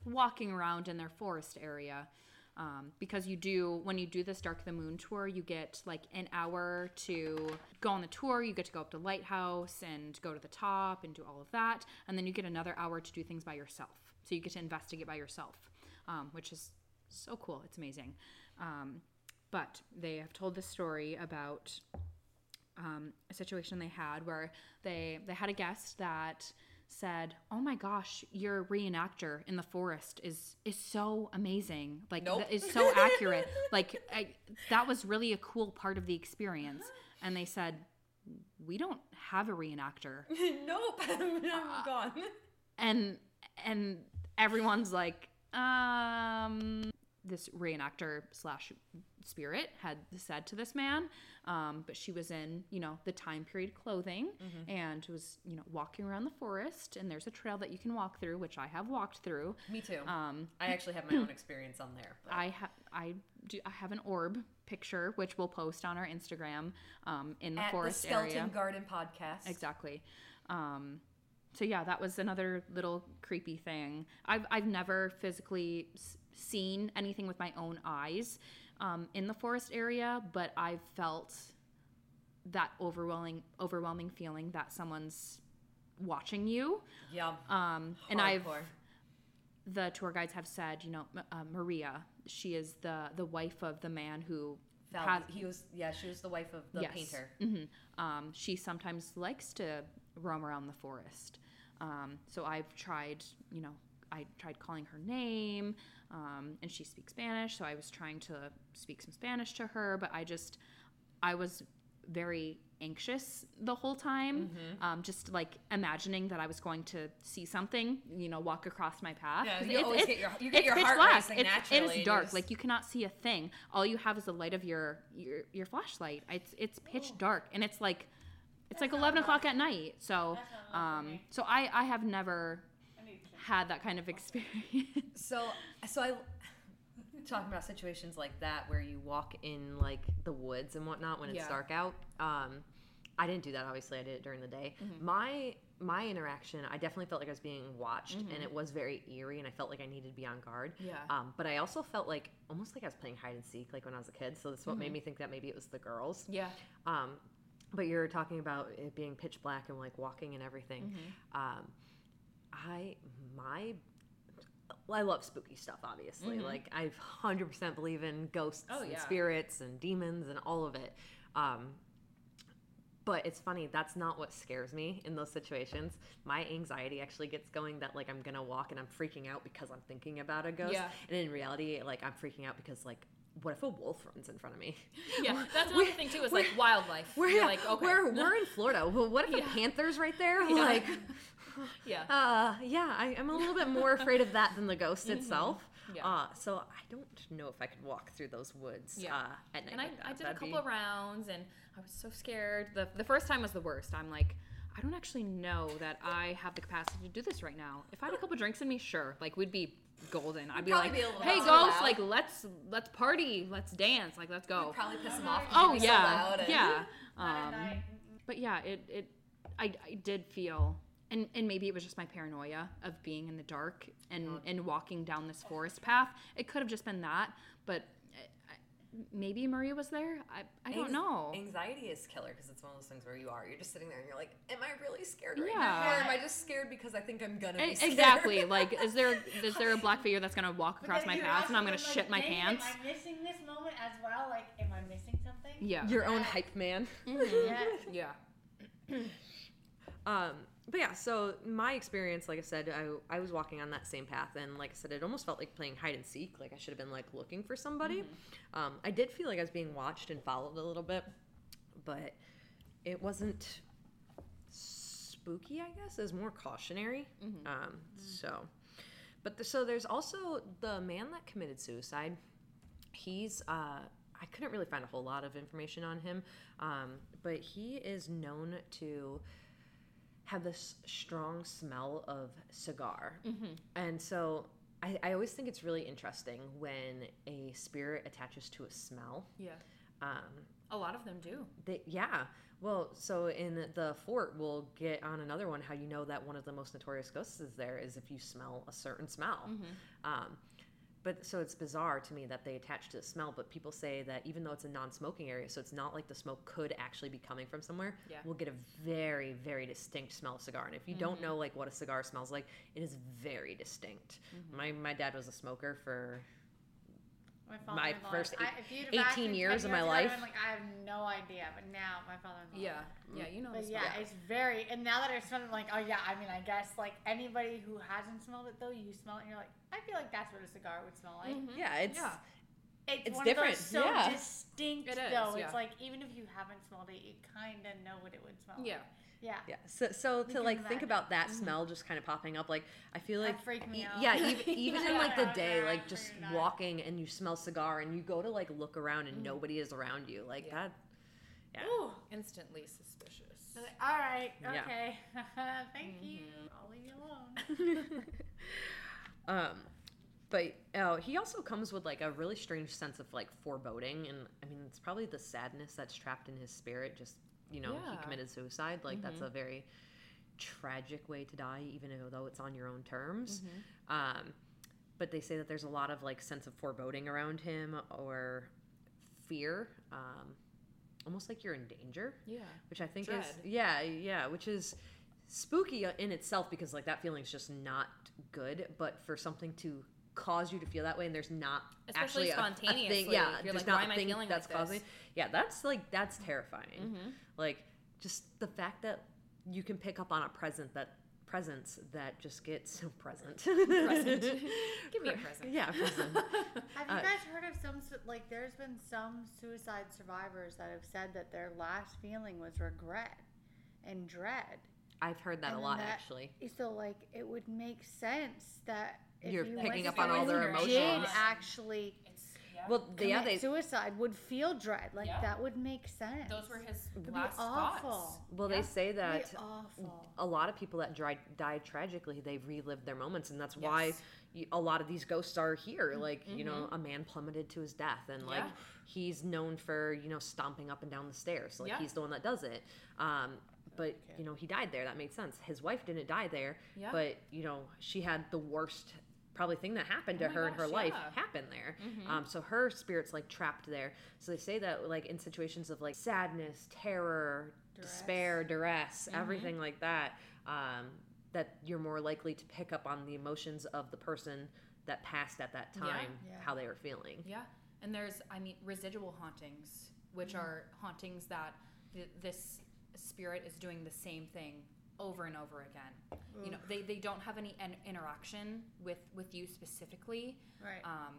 D: walking around in their forest area. Um, because you do when you do this dark of the moon tour you get like an hour to go on the tour you get to go up to lighthouse and go to the top and do all of that and then you get another hour to do things by yourself so you get to investigate by yourself um, which is so cool it's amazing um, but they have told this story about um, a situation they had where they they had a guest that said, "Oh my gosh, your reenactor in the forest is is so amazing. Like
B: Nope.
D: that is so accurate. like I, that was really a cool part of the experience." And they said, "We don't have a reenactor."
B: nope i'm gone
D: and and everyone's like um this reenactor slash spirit had said to this man um, but she was in you know the time period clothing and was you know walking around the forest. And there's a trail that you can walk through which i have walked through.
B: Me too.
D: Um,
B: i actually have my own experience on there but-
D: i have i do i have an orb picture which we'll post on our instagram um, in the
B: at
D: forest
B: the skeleton
D: area.
B: Garden podcast.
D: Exactly. Um, so yeah, that was another little creepy thing. I've I've never physically s- seen anything with my own eyes um, in the forest area, but I've felt that overwhelming overwhelming feeling that someone's watching you.
E: Yeah.
D: Um, and I've the tour guides have said, you know, uh, Maria, she is the the wife of the man who
E: Val,
D: had-
E: he was yeah, she was the wife of the
D: Yes.
E: painter.
D: hmm Um, she sometimes likes to roam around the forest. Um, so I've tried, you know, I tried calling her name, um, and she speaks Spanish. So I was trying to speak some Spanish to her, but I just, I was very anxious the whole time,
E: Mm-hmm.
D: um, just like imagining that I was going to see something, you know, walk across my path.
E: Yeah, you always get your- you get your heart
D: black.
E: racing
D: It's-
E: naturally,
D: It
E: and
D: dark.
E: just-
D: Like you cannot see a thing. All you have is the light of your your, your flashlight. It's it's pitch dark, and it's like it's like eleven o'clock at night. So
C: That's not enough for
D: um so I I have never
C: I need to-
D: had that kind of experience.
E: So so I talking about situations like that
B: where you walk in like the woods and whatnot when it's
E: Yeah.
B: dark out. Um, I didn't do that. Obviously, I did it during the day.
D: Mm-hmm.
B: My my interaction, I definitely felt like I was being watched,
D: Mm-hmm.
B: and it was very eerie, and I felt like I needed to be on guard.
E: Yeah.
B: Um, but I also felt like almost like I was playing hide and seek, like when I was a kid. So that's what
D: Mm-hmm.
B: made me think that maybe it was the girls.
E: yeah.
B: Um, but you're talking about it being pitch black and like walking and everything.
D: Mm-hmm.
B: Um, I my well, I love spooky stuff. Obviously, like I hundred percent believe in ghosts
E: Mm-hmm. Oh,
B: and
E: yeah.
B: spirits and demons and all of it. Um, but it's funny that's not what scares me in those situations my anxiety actually gets going that like i'm gonna walk and i'm freaking out because i'm thinking about a ghost
E: Yeah.
B: and in reality like i'm freaking out because like what if a wolf runs in front of me
E: Yeah. That's another thing too, is like wildlife.
B: we're yeah,
E: like, okay.
B: we're, we're in Florida. Well, what if a
E: Yeah.
B: panther's right there?
E: Yeah.
B: Like,
E: yeah.
B: uh, yeah, I, I'm a little bit more afraid of that than the ghost itself.
E: Mm-hmm. Yeah.
B: Uh, so I don't know if I could walk through those woods
E: Yeah.
B: uh, at night.
E: and I,
B: like that.
E: I did a
B: That'd
E: couple
B: be-
E: rounds and I was so scared. The the first time was the worst. I'm like,
D: I don't actually know that I have the capacity to do this right now. If I had a couple drinks in me, sure, like we'd be golden. I'd be like,
E: be
D: "Hey,
E: bit too
D: ghosts, like let's let's party, let's dance, like let's go."
E: probably piss him off.
D: Oh yeah, yeah.
C: Not at
D: Um, but yeah, it it I, I did feel and and maybe it was just my paranoia of being in the dark and uh-huh. and walking down this forest path. It could have just been that, but I, I, maybe Maria was there. I I don't
F: Anx-
D: know.
F: Anxiety is killer because it's one of those things where you are. You're just sitting there and you're like, "Am I really scared right
D: Yeah.
F: now, or am I just scared because I think I'm gonna be scared?"
D: Exactly. Like, is there is there a black figure that's gonna walk across my
C: you're
D: path and I'm gonna
C: like,
D: shit my
C: dang,
D: pants?
C: Am I missing this moment as well? Like, am I missing something?
D: Yeah.
B: Your own hype man. Mm-hmm.
C: Yeah.
E: Yeah.
B: Um, but yeah, so my experience, like I said, I, I was walking on that same path, and like I said, it almost felt like playing hide and seek. Like I should have been like looking for somebody. Um, I did feel like I was being watched and followed a little bit, but it wasn't spooky. I guess it was more cautionary. Um, so, but the, so there's also the man that committed suicide. He's uh, I couldn't really find a whole lot of information on him, um, but he is known to have this strong smell of cigar. And so I, I always think it's really interesting when a spirit attaches to a smell.
E: Yeah.
B: Um,
E: A lot of them do.
B: they, yeah. Well, so in the fort, we'll get on another one how you know that one of the most notorious ghosts is there is if you smell a certain smell. Um, but so it's bizarre to me that they attach to the smell, but people say that even though it's a non smoking area, so it's not like the smoke could actually be coming from somewhere,
E: Yeah.
B: we'll get a very, very distinct smell of cigar. And if you don't mm-hmm. know like what a cigar smells like, it is very distinct. Mm-hmm. My, my dad was a smoker for
C: My,
B: My
C: father-in-law
B: first
C: is- I- if you'd have asked
B: 18 years of my
C: ago, I'd
B: life.
C: been Like, I have no idea, but now my father-in-law.
E: Yeah. Yeah. You know.
C: But
E: this
C: yeah, it's very. And now that I smell it, like, oh yeah, I mean, I guess like anybody who hasn't smelled it though, you smell it and you're like, I feel like that's what a cigar would smell like. Mm-hmm.
B: yeah, it's
E: Yeah.
C: It's,
B: It's
C: one
B: different,
C: Of those so
B: yeah.
C: distinct
E: It is,
C: though.
E: yeah.
C: It's like even if you haven't smelled it, you kind of know what it would smell.
E: Yeah.
C: Like. Yeah.
B: Yeah. So, so to like think about that mm-hmm. smell just kind of popping up, like I feel like
C: That freaked me
B: e-
C: out.
B: Yeah, even, even in like the
C: oh,
B: day, like just walking and you smell cigar and you go to like look around and mm-hmm. nobody is around you, like
E: Yeah.
B: that. Yeah.
C: Ooh.
E: Instantly suspicious.
C: So like, All right.
B: Yeah.
C: Okay. Thank you. Mm-hmm. I'll leave you alone.
B: Um, but oh, he also comes with like a really strange sense of like foreboding, and I mean it's probably the sadness that's trapped in his spirit. Just you know, he committed suicide. Like that's a very tragic way to die, even though it's on your own terms. Um, but they say that there's a lot of like sense of foreboding around him or fear, um, almost like you're in danger
E: Yeah.
B: which I think
E: Dread.
B: is yeah, yeah, which is spooky in itself because like that feeling's just not good. But for something to cause you to feel that way and there's not
D: Especially
B: actually a- a, thing,
D: spontaneously.
B: yeah,
D: You're
B: there's
D: like,
B: not a
D: I
B: thing
D: feeling like
B: that's?
D: Mm-hmm.
B: causing. Yeah, that's like that's terrifying. Like just the fact that you can pick up on a present that presence that just gets so present.
D: Present. Give me a present.
B: yeah, present.
C: Have you
B: Uh,
C: guys heard of some like? There's been some suicide survivors that have said that their last feeling was regret and dread.
B: I've heard that
C: And
B: a lot
C: that-
B: actually.
C: So like, it would make sense that if
B: You're
C: you
B: picking
D: up on all their
C: and Did
B: emotions.
C: actually
D: It's, yeah.
B: Well, they, yeah,
C: commit
B: they
C: suicide would feel dread. Like
D: Yeah.
C: that would make sense.
D: Those were his
C: It'd be
D: last
C: awful.
D: thoughts.
B: well
D: Yeah.
B: they say that
C: awful.
B: a lot of people that dri- died tragically they've relived their moments and that's why a lot of these ghosts are here like you know a man plummeted to his death and like
D: Yeah.
B: he's known for you know stomping up and down the stairs like
D: Yeah.
B: he's the one that does it um, but you know he died there that made sense his wife didn't die there
D: Yeah.
B: but you know she had the worst probably thing that happened to
D: Oh
B: her in her
D: gosh,
B: life
D: yeah. Mm-hmm.
B: there um, so her spirit's like trapped there so they say that like in situations of like sadness terror despair duress
D: Mm-hmm.
B: everything like that um, that you're more likely to pick up on the emotions of the person that passed at that time
C: Yeah.
B: how they were feeling
D: Yeah, and there's, I mean, residual hauntings, which are hauntings that th- this spirit is doing the same thing over and over again. You know, they, they don't have any an interaction with with you specifically.
C: Right.
D: Um,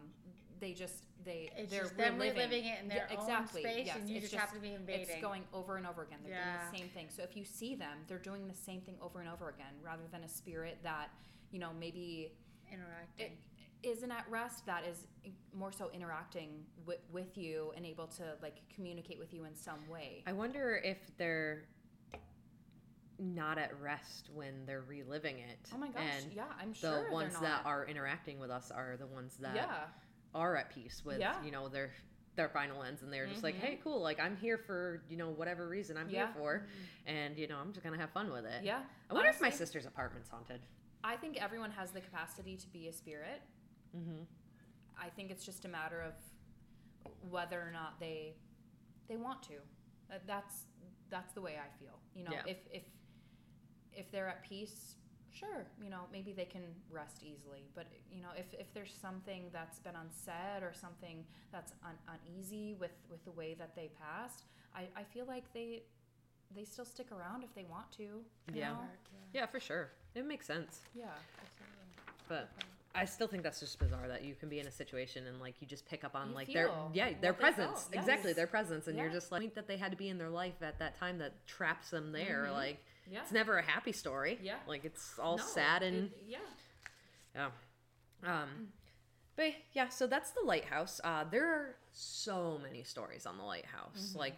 D: they just they
C: It's
D: they're
C: just them
D: reliving
C: reliving it in their
D: Yeah,
C: own
D: exactly.
C: space,
D: yes.
C: and you
D: it's
C: just have to be invading.
D: It's going over and over again. They're doing the same thing. So if you see them, they're doing the same thing over and over again, rather than a spirit that you know maybe
C: Interacting.
D: it isn't at rest that is more so interacting with, with you and able to like communicate with you in some way
B: i wonder if they're not at rest when they're reliving it.
D: Oh my gosh
B: and
D: yeah i'm
B: the
D: sure they're
B: ones that are interacting with us are the ones that
D: yeah.
B: are at peace with
D: Yeah.
B: you know their their final ends. And they're just like
D: Mhm.
B: hey cool like i'm here for you know whatever reason i'm
D: Yeah.
B: here for. And you know i'm just gonna have fun with it.
D: Yeah
B: i wonder if my sister's apartment's haunted.
D: I think everyone has the capacity to be a spirit.
B: Mm-hmm.
D: i think it's just a matter of whether or not they they want to. That's that's the way i feel you know if if if they're at peace sure you know maybe they can rest easily. But you know if, if there's something that's been unsaid or something that's un- uneasy with with the way that they passed i i feel like they they still stick around if they want to
B: Yeah.
D: know?
B: yeah for sure. It makes sense.
D: Yeah.
B: But I still think that's just bizarre that you can be in a situation and like you just pick up on
D: You
B: like their yeah their presence.
D: felt,
B: exactly their presence. And you're just like that they had to be in their life at that time that traps them there
D: Mhm.
B: like
D: yeah
B: it's never a happy story
D: Yeah.
B: like it's all
D: No,
B: sad and
D: it- yeah
B: Yeah. Um, but yeah, so that's the lighthouse. Uh, there are so many stories on the lighthouse, like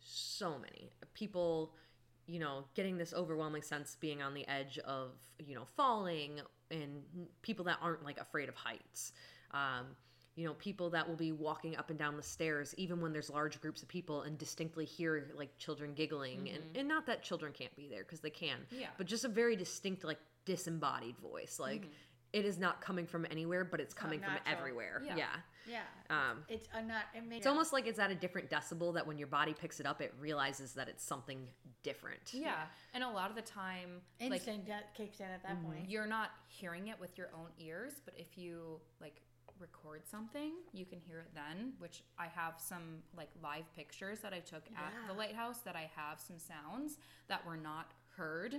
B: so many people, you know, getting this overwhelming sense being on the edge of, you know, falling, and people that aren't like afraid of heights. Um, you know, people that will be walking up and down the stairs even when there's large groups of people and distinctly hear like children giggling, and, mm-hmm. and not that children can't be there because they can,
D: Yeah.
B: but just a very distinct like disembodied voice, like. Mm-hmm. It is not coming from anywhere, but it's coming from everywhere.
D: Yeah.
B: yeah.
C: yeah.
B: Um,
C: It's a not. It makes
B: it's almost like it's at a different decibel that when your body picks it up, it realizes that it's something different.
D: yeah and a lot of the time like
C: instinct that kicks in at that mm-hmm. point.
D: you're not hearing it with your own ears but if you like record something you can hear it then which i have some like live pictures that i took at the lighthouse that i have some sounds that were not heard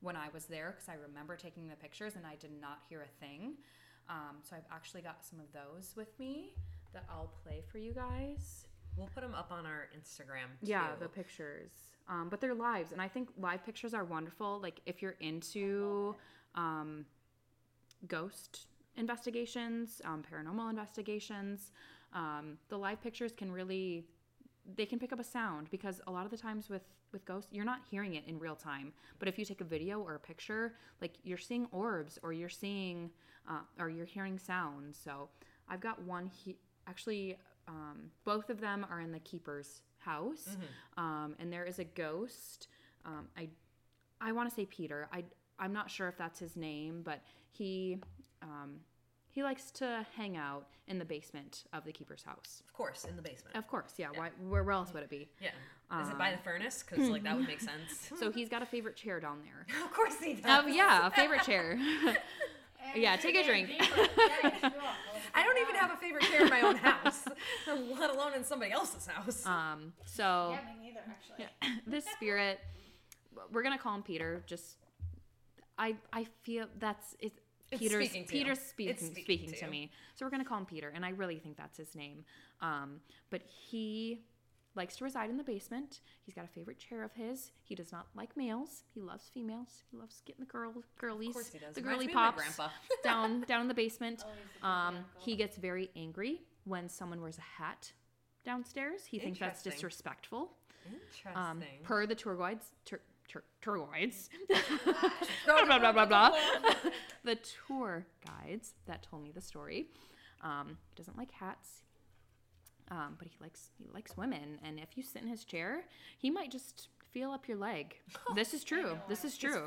D: when i was there because i remember taking the pictures and i did not hear a thing um, so i've actually got some of those with me that i'll play for you guys
B: We'll put them up on our Instagram.
G: Yeah, the pictures. Um, but they're lives, and I think live pictures are wonderful. Like if you're into um, ghost investigations, um, paranormal investigations, um, the live pictures can really they can pick up a sound because a lot of the times with with ghosts you're not hearing it in real time. But if you take a video or a picture like you're seeing orbs or you're seeing uh, or you're hearing sounds. So i've got one he- actually um, both of them are in the keeper's house. Um, and there is a ghost. Um, i i want to say peter. I i'm not sure if that's his name but he um,
D: he likes to hang out in the basement of the keeper's house.
B: Of course, in the basement.
D: Of course, yeah. Why, where, where else would it be?
B: Yeah. Is it by the furnace? Because like that would make sense.
D: So he's got a favorite chair down there.
B: of course he does.
D: Oh yeah, a favorite chair. Yeah, take a drink.
B: I don't even have a favorite chair in my own house, let alone in somebody else's house.
D: um, so
C: Yeah, me neither, actually.
D: this spirit, we're gonna call him Peter. Just, I I feel that's it's.
B: It's
D: Peter's
B: speaking.
D: Peter's speaking
B: speaking
D: speaking
B: to
D: to me, so we're gonna call him Peter, and I really think that's his name. Um, but he likes to reside in the basement. He's got a favorite chair of his. He does not like males. He loves females. He loves getting the girl girlies,
B: course he does.
D: the girly pops down down in the basement.
C: Oh, he's a good
D: Um, he gets very angry when someone wears a hat downstairs. He thinks that's disrespectful.
B: Interesting.
D: Um, per the tour guides, tour, tour guides, blah, blah, blah, blah, blah. the tour guides that told me the story. Um, he doesn't like hats, um, but he likes he likes women. And if you sit in his chair, he might just feel up your leg. This is true. This is true.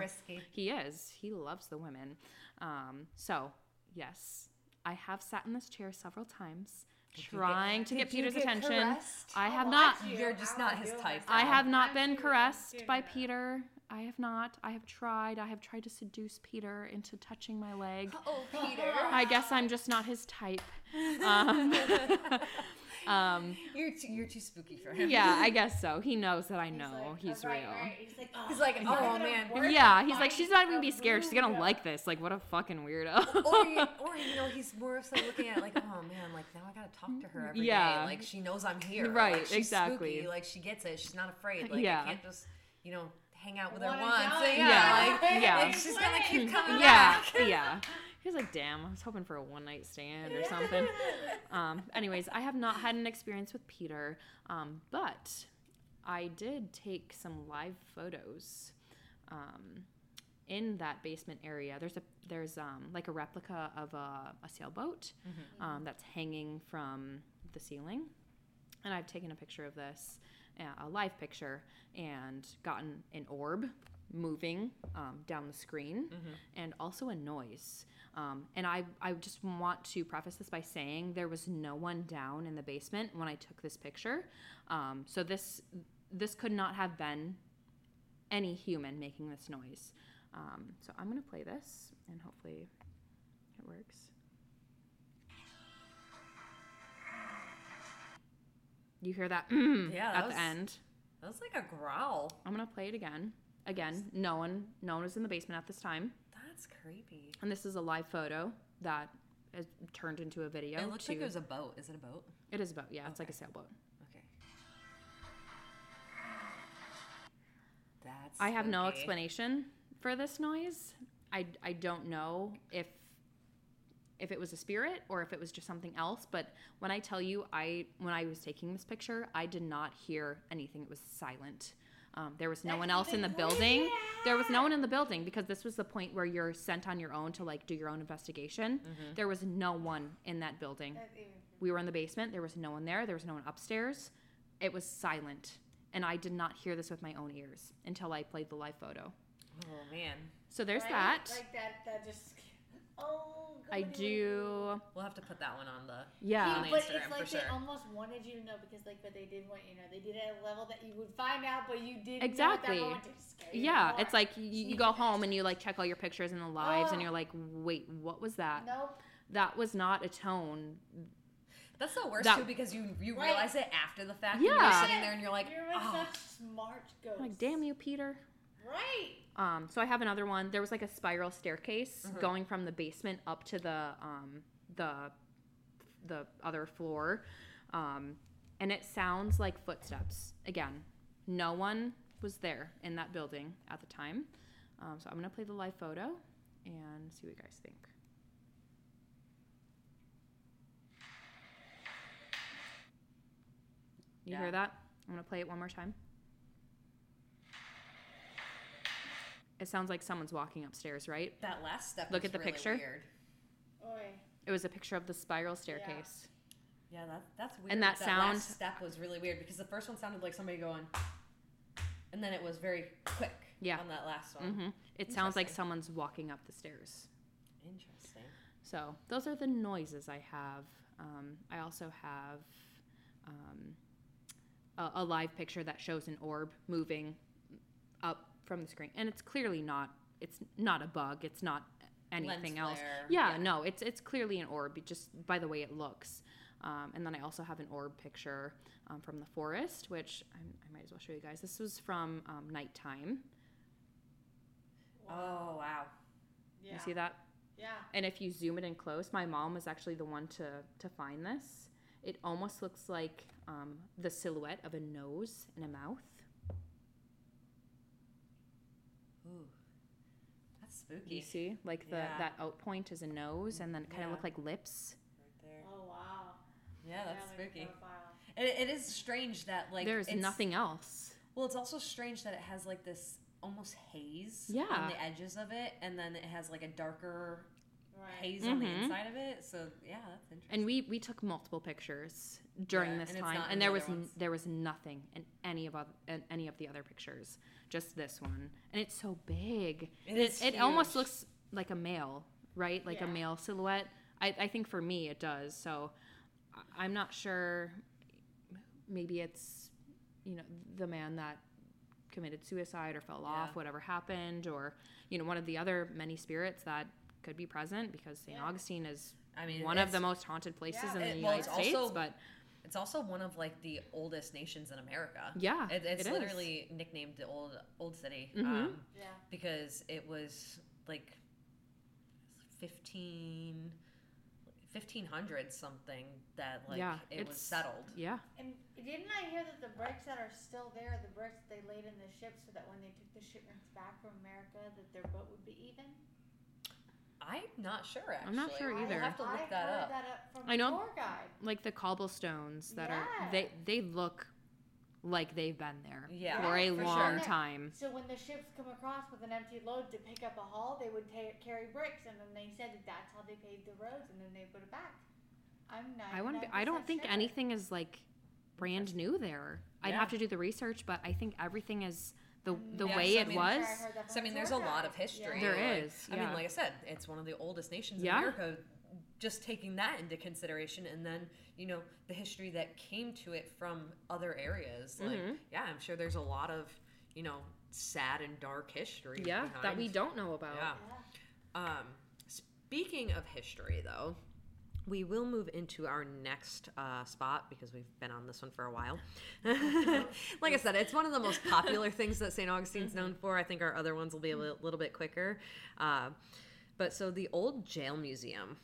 D: He is. He loves the women. Um, so yes, I have sat in this chair several times, trying to get Peter's
B: get
D: attention.
B: caressed?
D: I have
C: Oh,
D: not.
C: I.
B: You're just not his type.
D: I have not
C: I'm
D: been caressed by
C: bad.
D: Peter. I have not. I have tried. I have tried to seduce Peter into touching my leg.
B: Oh, Peter.
D: I guess I'm just not his type. Um, um,
B: You're too, you're too spooky for him.
D: yeah, I guess so. He knows that I
C: He's
D: know
C: like,
D: he's
C: "Oh,
D: real.
C: right." He's like,
B: He's like,
C: "Is
B: "Oh, man."
D: Yeah, he's like, she's not even gonna be scared. She's gonna like this. Like, what a fucking weirdo.
B: or, you, or you know, he's more so looking at like, oh man, like now I gotta talk to her every day.
D: Yeah.
B: Like she knows I'm here.
D: Right,
B: Like, she's
D: exactly.
B: Spooky. Like she gets it. She's not afraid. Like
D: Yeah.
B: I can't just, you know, hang out with her
C: One and
B: once. So, yeah,
D: Yeah,
B: like,
D: yeah.
B: like, she's gonna keep coming
D: yeah,
B: back.
D: yeah. He was like, damn, I was hoping for a one night stand or something. Um, anyways, I have not had an experience with Peter, um, but I did take some live photos um, in that basement area. There's a there's um, like a replica of a, a sailboat um, that's hanging from the ceiling, and I've taken a picture of this, uh, a live picture, and gotten an orb moving um, down the screen, and also a noise. Um, and I, I just want to preface this by saying there was no one down in the basement when I took this picture. Um, so this this could not have been any human making this noise. Um, so I'm gonna play this, and hopefully it works. You hear that? mm,
B: Yeah, that
D: at
B: was-
D: the end.
B: That was like a growl.
D: I'm gonna play it again. Again, no one, no one was in the basement at this time,
B: That's creepy.
D: and this is a live photo that is turned into a video.
B: it looks
D: to,
B: like it was a boat. Is it a boat?
D: It is a boat. Yeah, it's like a sailboat.
B: Okay. That's.
D: I have no explanation for this noise. I, I don't know if if it was a spirit or if it was just something else. But when I tell you, I when I was taking this picture, I did not hear anything. It was silent. Um, there was no one else in the building. There was no one in the building because this was the point where you're sent on your own to like do your own investigation. There was no one in that building. We were in the basement. There was no one there. There was no one upstairs. It was silent. And I did not hear this with my own ears until I played the live photo.
B: Oh man.
D: So there's
C: right?
D: that.
C: Like that. That just. Oh.
D: I
C: goody.
D: do.
B: We'll have to put that one on the.
D: Yeah.
B: on the
C: but
B: Instagram
C: it's like they
B: sure.
C: almost wanted you to know because like but they did want you to know they did it at a level that you would find out but you didn't
D: Exactly.
C: know that to scare you
D: Yeah,
C: more.
D: it's like you, you go home and you like check all your pictures and the lives, and
C: Oh.
D: you're like, wait, what was that?
C: nope
D: That was not a tone.
B: That's the worst
D: That-
B: too because you you
C: Right.
B: realize it after the fact. and You're
D: Yeah.
B: sitting there and you're like,
C: you're
B: oh,
C: such smart ghost
D: I'm like, damn you, Peter.
C: Right
D: Um, so I have another one. There was like a spiral staircase
B: Mm-hmm.
D: going from the basement up to the um, the the other floor, um, and it sounds like footsteps. Again, no one was there in that building at the time. Um, so I'm gonna play the live photo and see what you guys think. You
B: Yeah.
D: hear that? I'm gonna play it one more time. It sounds like someone's walking upstairs, right?
B: that last step.
D: Look
B: was
D: at the
B: really
D: picture.
B: Weird.
C: Oy.
D: It was a picture of the spiral staircase.
B: Yeah, that, that's weird.
D: And that sound-
B: last step was really weird because the first one sounded like somebody going, and then it was very quick.
D: Yeah.
B: On that last one.
D: hmm It sounds like someone's walking up the stairs.
B: Interesting.
D: So those are the noises I have. Um, I also have um, a, a live picture that shows an orb moving up from the screen, and it's clearly not. It's not a bug. It's not anything else. Yeah,
B: yeah.
D: no, it's it's clearly an orb just by the way it looks. Um, and then I also have an orb picture um, from the forest, which I, I might as well show you guys. This was from um, nighttime.
B: Oh wow.
C: Yeah.
D: You see that?
C: Yeah.
D: And if you zoom it in close, my mom was actually the one to to find this. It almost looks like um, the silhouette of a nose and a mouth.
B: Ooh. That's
D: You see, like the
B: Yeah.
D: that out point is a nose, and then it kind of
B: Yeah.
D: look like lips.
B: Right there.
C: Oh wow.
B: Yeah, that's
C: Yeah, like
B: spooky.
C: profile.
B: It, it is strange that like
D: There's
B: it's-
D: nothing else.
B: Well, it's also strange that it has like this almost haze
D: Yeah.
B: on the edges of it, and then it has like a darker
C: Right.
B: haze on the
D: Mhm.
B: inside of it. So yeah, that's interesting.
D: And we we took multiple pictures during
B: Yeah,
D: this
B: and
D: time, and there
B: other
D: was n- there was nothing in any of oth- in any of the other pictures, just this one, and it's so big.
B: It is
D: It almost looks like a male, right? Like a male silhouette. I, I think for me it does. So I- I'm not sure. Maybe it's you know the man that committed suicide or fell off, whatever happened, or you know one of the other many spirits that could be present because St.
C: Yeah.
D: Augustine is
B: I mean,
D: one of the most haunted places
C: Yeah.
D: in the
B: It-
D: United
B: it's
D: States.
B: also-
D: but
B: It's also one of like the oldest nations in America.
D: yeah,
B: It, it's
D: it is.
B: literally nicknamed the old old city
D: Mhm.
B: um,
C: Yeah.
B: because it was like 15 1500 something that like
D: Yeah,
B: it was settled.
D: Yeah,
C: And didn't I hear that the bricks that are still there, the bricks they laid in the ship, so that when they took the shipments back from America, that their boat would be even?
B: I'm not sure actually.
D: I'm not sure either.
B: We'll have to
C: I
B: look that
C: heard
B: up.
C: that up from
D: I know-
C: the guide.
D: like the cobblestones that are they they look like they've been there
B: Yeah,
D: for a
C: for
D: long
C: Yeah.
D: time.
C: So when the ships come across with an empty load to pick up a haul, they would ta- carry bricks, and then they said that that's how they paved the roads, and then they put it back. I'm not.
D: I want to. I don't think anything is like brand new there. I'd have to do the research, but I think everything is the the
B: Yeah,
D: way
B: so I
D: it
B: mean-
D: was.
B: So I mean, there's a lot of history.
D: There
B: like-
D: is,
B: I mean, like I said, it's one of the oldest nations in
D: Yeah.
B: America. Just taking that into consideration, and then you know the history that came to it from other areas. Like,
D: Mhm.
B: yeah, I'm sure there's a lot of you know sad and dark history.
D: Yeah, that we don't know about.
B: Yeah. Um, speaking of history, though, we will move into our next uh, spot because we've been on this one for a while. like I said, it's one of the most popular things that St. Augustine's known for. I think our other ones will be a li- little bit quicker. Uh, but so the Old Jail Museum.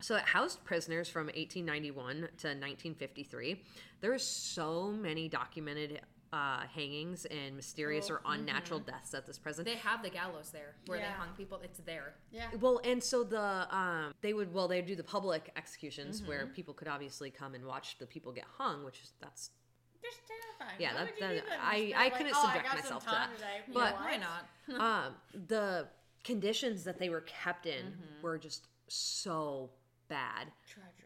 B: So it housed prisoners from 1891 to 1953. There were so many documented uh, hangings and mysterious or unnatural deaths at this prison.
H: They have the gallows there where
C: Yeah.
H: they hung people. It's there.
C: Yeah.
B: Well, and so the um, they would well they would do the public executions where
C: Mm-hmm.
B: people could obviously come and watch the people get hung, which is that's
C: Just terrifying.
B: Yeah,
C: Why
B: that- that-
C: that?
B: I- I
C: like,
B: couldn't
C: oh,
B: subject
C: I got
B: myself to
C: some time
B: that.
C: Today.
B: But-
H: Why not?
B: um, the conditions that they were kept in
C: Mm-hmm.
B: were just so bad.
C: Treacherous.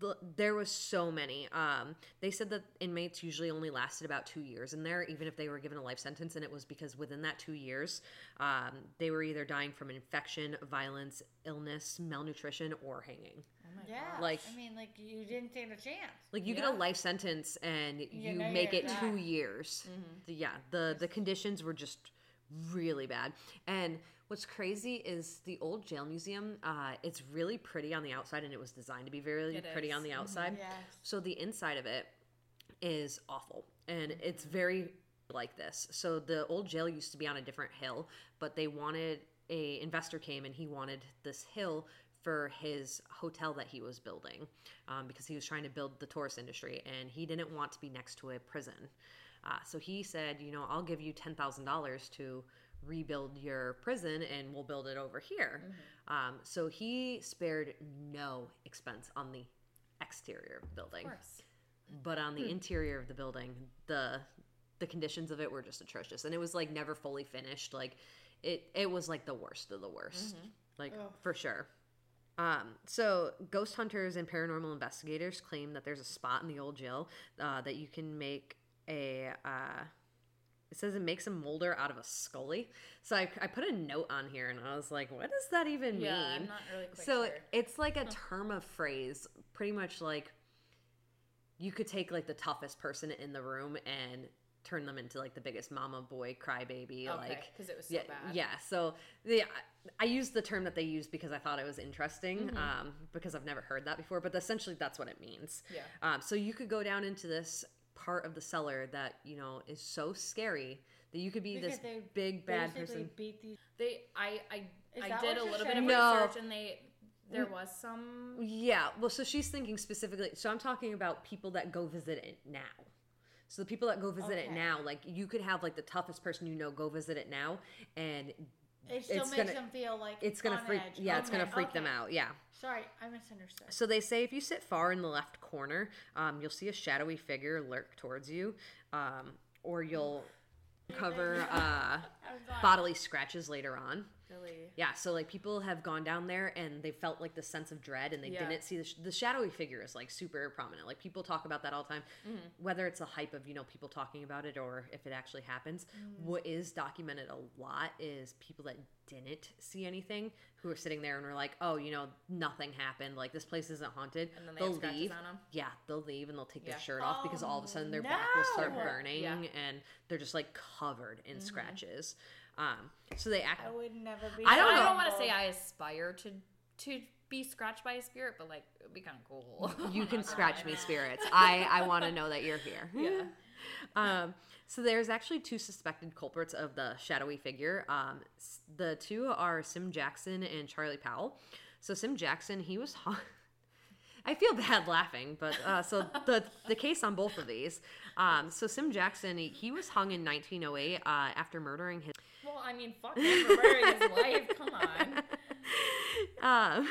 B: The, there was so many. Um, they said that inmates usually only lasted about two years in there, even if they were given a life sentence, and it was because within that two years, um, they were either dying from infection, violence, illness, malnutrition, or hanging.
C: Yeah.
B: Like-
C: I mean, like you didn't stand a chance.
B: Like you get a life sentence and you
C: know
B: make it
C: gonna
B: two
C: die.
B: years. The- yeah, the the conditions were just really bad. And what's crazy is the old jail museum. Uh, it's really pretty on the outside, and it was designed to be very
H: It
B: pretty
H: is.
B: on the outside.
C: Yes.
B: So the inside of it is awful, and it's very like this. So the old jail used to be on a different hill, but they wanted a investor came and he wanted this hill for his hotel that he was building um, because he was trying to build the tourist industry and he didn't want to be next to a prison. Uh, so he said, you know, I'll give you ten thousand dollars to rebuild your prison and we'll build it over here. Um, so he spared no expense on the exterior of the building.
H: Of course.
B: but on the interior of the building the the conditions of it were just atrocious. And it was like never fully finished. Like it it was like the worst of the worst. Like
C: Ugh.
B: for sure. Um, so ghost hunters and paranormal investigators claim that there's a spot in the old jail uh, that you can make a uh, it says it makes a molder out of a scully. So I, I put a note on here and I was like, what does that even
H: Yeah,
B: mean?
H: I'm not really
B: so
H: sure.
B: it's like a term of phrase, pretty much like you could take like the toughest person in the room and turn them into like the biggest mama boy crybaby
H: Okay,
B: like
H: 'cause it was so
B: yeah,
H: bad.
B: yeah so the i used the term that they used because i thought it was interesting
H: Mm-hmm.
B: um, because i've never heard that before but essentially that's what it means
H: Yeah.
B: um, so you could go down into this part of the cellar that you know is so scary that you could be
C: Because
B: this
C: they
B: big bad person
C: beat these.
H: They, I, I,
C: Is
H: I did a
C: you're
H: little bit of
C: saying?
B: No.
H: research, and they, there mm. was some.
B: Yeah, well, so she's thinking specifically. So I'm talking about people that go visit it now. So the people that go visit it now, like you could have like the toughest person you know go visit it now, and
C: It still
B: It's
C: makes
B: gonna-
C: them feel like
B: it's gonna
C: on
B: freak.
C: edge.
B: Yeah, it's gonna
C: Okay,
B: freak them out. Yeah.
C: Sorry, I misunderstood.
B: So they say if you sit far in the left corner, um, you'll see a shadowy figure lurk towards you, um, or you'll cover uh,
C: I was like,
B: bodily scratches later on.
H: Really?
B: Yeah, so like people have gone down there and they felt like the sense of dread and they
H: Yeah.
B: didn't see the, sh- the shadowy figure is like super prominent. Like people talk about that all the time, mm-hmm. whether it's a hype of, you know, people talking about it or if it actually happens. Mm. What is documented a lot is people that didn't see anything who are sitting there and were like, oh, you know, nothing happened. Like this place isn't haunted.
H: And then they scratches
B: leave. Yeah, they'll leave and they'll take
H: Yeah.
B: their shirt off because all of a sudden
C: Oh,
B: their back will start
C: oh,
B: burning
H: Yeah.
B: and they're just like covered in mm-hmm. scratches. Um, so they act.
C: I would never be.
B: I don't
H: I don't want to say I aspire to to be scratched by a spirit, but like it would be kind of cool.
B: You can scratch me, spirits. I I want to know that you're here.
H: yeah.
B: Um, so there's actually two suspected culprits of the shadowy figure. Um, the two are Sim Jackson and Charlie Powell. So Sim Jackson, he was. Hung- I feel bad laughing, but uh, so the the case on both of these. Um, so Sim Jackson, he, he was hung in 1908 uh, after murdering his.
H: Well, I mean, fuck him for murdering his wife. Come on.
B: Um,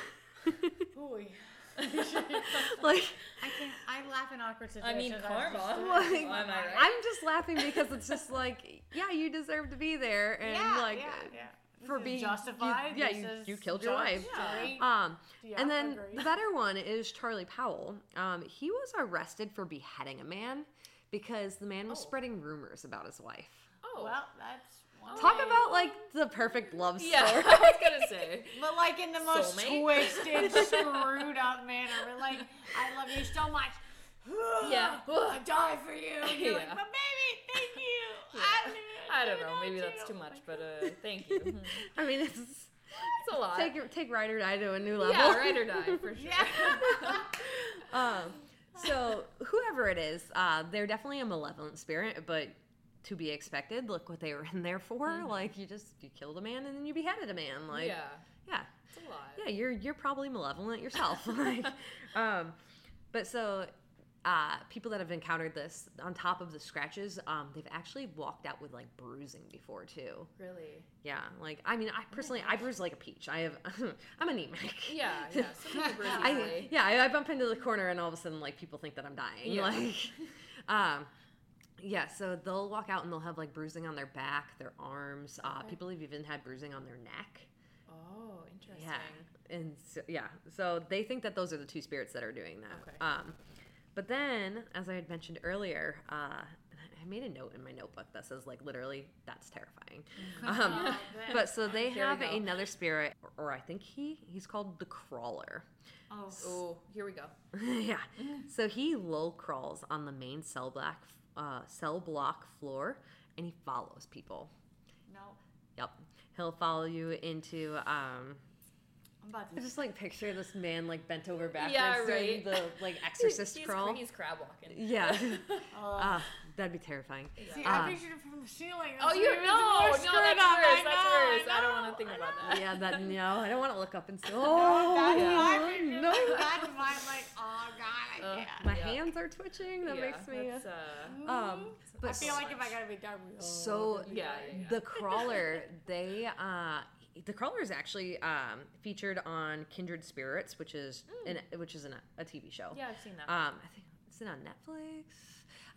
B: like
C: I can I laugh in awkward situations.
H: I
C: mean
H: karma.
B: Like,
H: well, I right?
B: I'm just laughing because it's just like, yeah, you deserve to be there, and
C: yeah,
B: like
C: yeah, yeah.
B: For
C: This is
B: being you-
C: justified.
B: yeah, you, you killed your wife.
C: straight.
B: Um,
C: Yeah,
B: and then
C: agree.
B: the better one is Charlie Powell. Um, he was arrested for beheading a man because the man was
H: Oh.
B: spreading rumors about his wife.
H: Oh.
C: Well, that's one
B: Talk
C: way.
B: about like the perfect love story.
H: yeah, I was gonna say.
C: But like in the most
H: Soulmate?
C: twisted, screwed up manner. We're like, I love you so much.
H: Yeah.
C: I die for you. And you're like,
H: Yeah.
C: but baby, thank you.
H: Yeah.
C: I don't,
H: I don't know. Maybe that's too much, but uh, thank you. Mhm.
B: I mean, it's
H: It's a lot.
B: take your- take ride or die to a new level.
H: yeah, ride or die for sure.
C: Yeah.
B: um, so whoever it is, uh, they're definitely a malevolent spirit, but to be expected. Look what they were in there for. Like you just you killed a man and then you beheaded a man. Like
H: yeah,
B: yeah.
H: it's a lot.
B: yeah, you're you're probably malevolent yourself. like, um, but so uh, people that have encountered this, on top of the scratches, um, they've actually walked out with like bruising before too.
H: Really?
B: Yeah, like I mean, I personally I bruise like a peach. I have I'm anemic.
H: Yeah, yeah.
B: I, yeah, I, I bump into the corner and all of a sudden like people think that I'm dying.
H: Yeah.
B: Like, um, yeah, so they'll walk out and they'll have like bruising on their back, their arms. Uh,
H: Okay.
B: people have even had bruising on their neck.
H: Oh, interesting.
B: Yeah, and so, yeah, so they think that those are the two spirits that are doing that.
H: Okay.
B: Um, but then, as I had mentioned earlier, uh, I made a note in my notebook that says like literally that's terrifying. Um, but so they
H: Here
B: have another spirit, or, or I think he he's called the crawler.
C: Oh,
H: Oh, here we go.
B: yeah. So he low crawls on the main cell block, uh, cell block floor, and he follows people.
C: no.
B: Yep. He'll follow you into um,
C: I'm about
B: I just like picture this man like bent over backwards
H: Yeah,
B: doing
H: right.
B: the like exorcist
H: he's,
B: crawl.
H: He's crab walking.
B: Yeah.
C: Oh.
B: Ah, that'd be terrifying.
C: See,
B: uh,
C: I pictured it from the ceiling.
H: Oh, you
C: even
H: no,
C: more
H: no, that's worse.
C: I
H: That's
C: know,
H: worse. I don't want to think about that.
B: Yeah, that no, I don't want to look up and say, oh
C: my picture.
B: no,
C: That's why I'm like, oh god, I
H: Uh,
C: can't.
B: my
H: Yeah.
B: hands are twitching. That
H: yeah,
B: makes me.
H: That's, uh,
B: Um, but
C: I feel like if I gotta be done with
B: So
H: yeah, yeah, yeah.
B: the crawler, they uh, the crawler is actually um, featured on Kindred Spirits, which is an, which is an, a TV show.
H: yeah, I've seen that.
B: Um, I think is it on Netflix?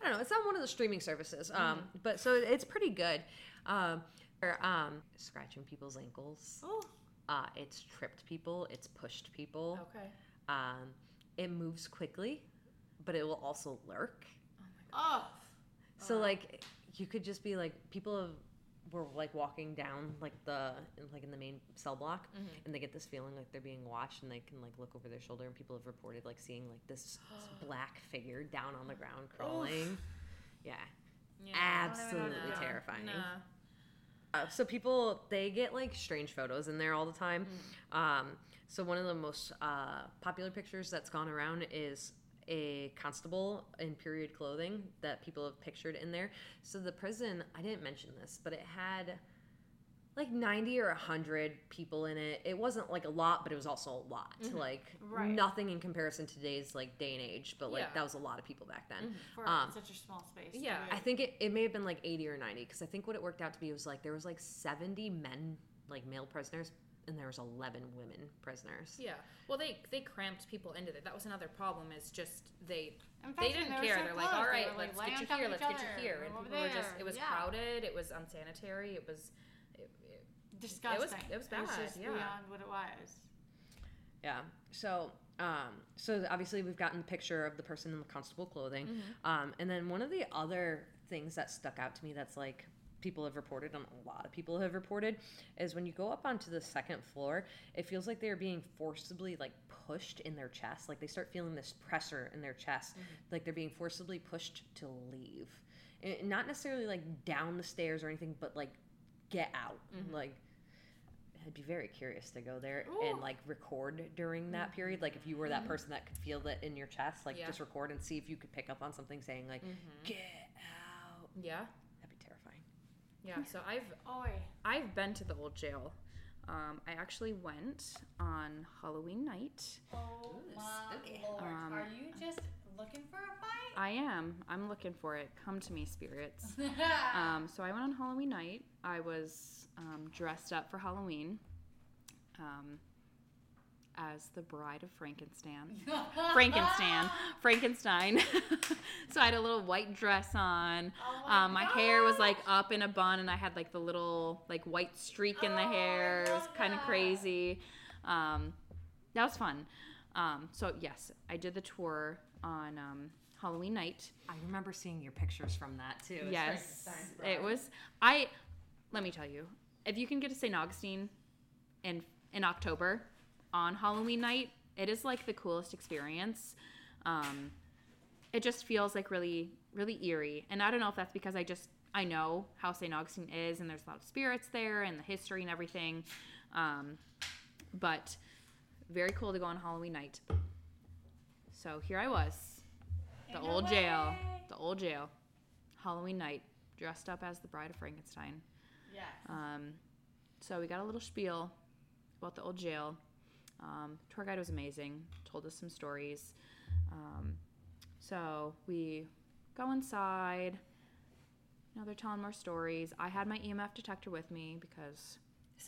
B: I don't know. It's on one of the streaming services. Um, but so it's pretty good. Um, or, um, scratching people's ankles.
C: Oh,
B: Uh, it's tripped people. It's pushed people.
H: okay.
B: Um, it moves quickly, but it will also lurk.
C: oh.
B: So like, you could just be like people have were like walking down like the like in the main cell block and they get this feeling like they're being watched and they can like look over their shoulder and people have reported like seeing like this black figure down on the ground crawling yeah
H: Yeah.
B: absolutely
C: know.
B: terrifying
H: Nah.
B: uh, so people they get like strange photos in there all the time. Um, so one of the most uh, popular pictures that's gone around is a constable in period clothing that people have pictured in there. So the prison, I didn't mention this, but it had like 90 or 100 people in it. It wasn't like a lot, but it was also a lot. Like
C: Right.
B: nothing in comparison to today's like day and age, but like
H: Yeah.
B: that was a lot of people back then.
C: For
B: Um,
C: such a small space.
H: yeah.
B: I think it, it may have been like 80 or 90 because I think what it worked out to be was like there was like 70 men, like male prisoners, and there was 11 women prisoners.
H: Yeah. Well, they they cramped people into there. That was another problem. Is just they
C: fact,
H: they didn't
C: they
H: care.
C: so
H: They're like,
C: close,
H: all
C: they like,
H: let's
C: laying
H: get you here, let's
C: each
H: get you here, and
C: over
H: people were just. It was
C: yeah.
H: crowded. It was unsanitary. It was. It, it,
C: disgusting.
H: it was bad,
C: just
H: yeah.
C: beyond what it was.
B: Yeah. So, um, so obviously we've gotten the picture of the person in the constable clothing, um, and then one of the other things that stuck out to me that's like people have reported and a lot of people have reported is when you go up onto the second floor it feels like they're being forcibly like pushed in their chest like they start feeling this pressure in their chest mm-hmm. like they're being forcibly pushed to leave And not necessarily like down the stairs or anything but like get out mm-hmm. like I'd be very curious to go there and like record during that mm-hmm. period. Like if you were that person that could feel that in your chest, like
H: Yeah.
B: just record and see if you could pick up on something saying like "get out."
H: yeah.
B: That'd be terrifying.
H: Yeah. So I've
C: Oi.
D: I've been to the old jail. Um, I actually went on Halloween night.
C: Oh my lord.
D: Um,
C: Are you just looking for a fight?
D: I am. I'm looking for it. Come to me, spirits. Um, so I went on Halloween night. I was um, dressed up for Halloween um, as the bride of Frankenstein. Frankenstein. Frankenstein. so I had a little white dress on.
C: Oh my
D: um, my hair was like up in a bun, and I had like the little like white streak in the
C: Oh,
D: hair. It was kind of crazy. Um, that was fun. Um, so yes, I did the tour on um, Halloween night.
B: I remember seeing your pictures from that too.
D: Yes, it was. I let me tell you, if you can get to St. Augustine in in October on Halloween night, it is like the coolest experience. Um, it just feels like really really eerie, and I don't know if that's because I just I know how St. Augustine is, and there's a lot of spirits there, and the history and everything. Um, but very cool to go on Halloween night. So here I was, the
C: Ain't no
D: old jail, the old jail, Halloween night, dressed up as the Bride of Frankenstein.
C: Yes.
D: Um, so we got a little spiel about the old jail. Um, tour guide was amazing, told us some stories. Um, so we go inside. You know, they're telling more stories. I had my EMF detector with me because,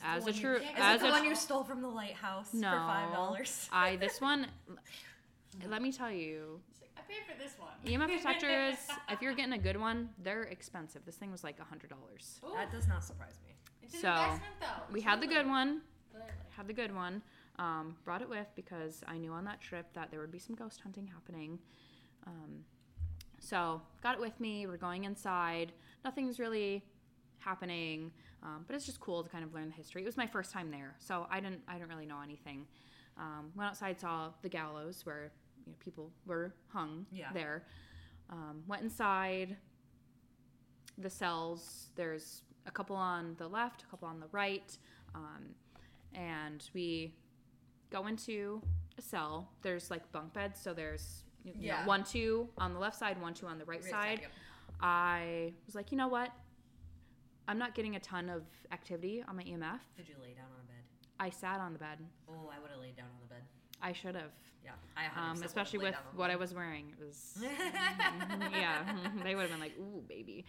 D: as a true,
I: Is
D: as
I: it the
D: a
I: one you stole from the lighthouse
D: no,
I: for five dollars?
D: I this one. Let me tell you,
C: She's like, I paid for this one.
D: EMF detectors. if you're getting a good one, they're expensive. This thing was like a hundred dollars.
I: That does not surprise me.
C: it's an
D: so,
C: investment though.
D: We had the good one.
C: Clearly.
D: had the good one. Um, brought it with because I knew on that trip that there would be some ghost hunting happening. Um, so got it with me. We're going inside. Nothing's really happening, um, but it's just cool to kind of learn the history. It was my first time there, so I didn't I didn't really know anything. Um, went outside, saw the gallows where you know, people were hung
I: Yeah.
D: there. Um, went inside the cells. There's a couple on the left, a couple on the right, um, and we go into a cell. There's like bunk beds, so there's you know,
I: Yeah.
D: one two on the left side, one two on the right,
I: Right
D: side.
I: side, yep.
D: I was like, you know what? I'm not getting a ton of activity on my EMF.
B: Did you lay down on a bed?
D: I sat on the bed.
B: Oh, I would have laid down on the bed.
D: I should have,
B: Yeah, I 100%
D: um, especially with what I was wearing. It was, yeah, they would have been like, ooh, baby.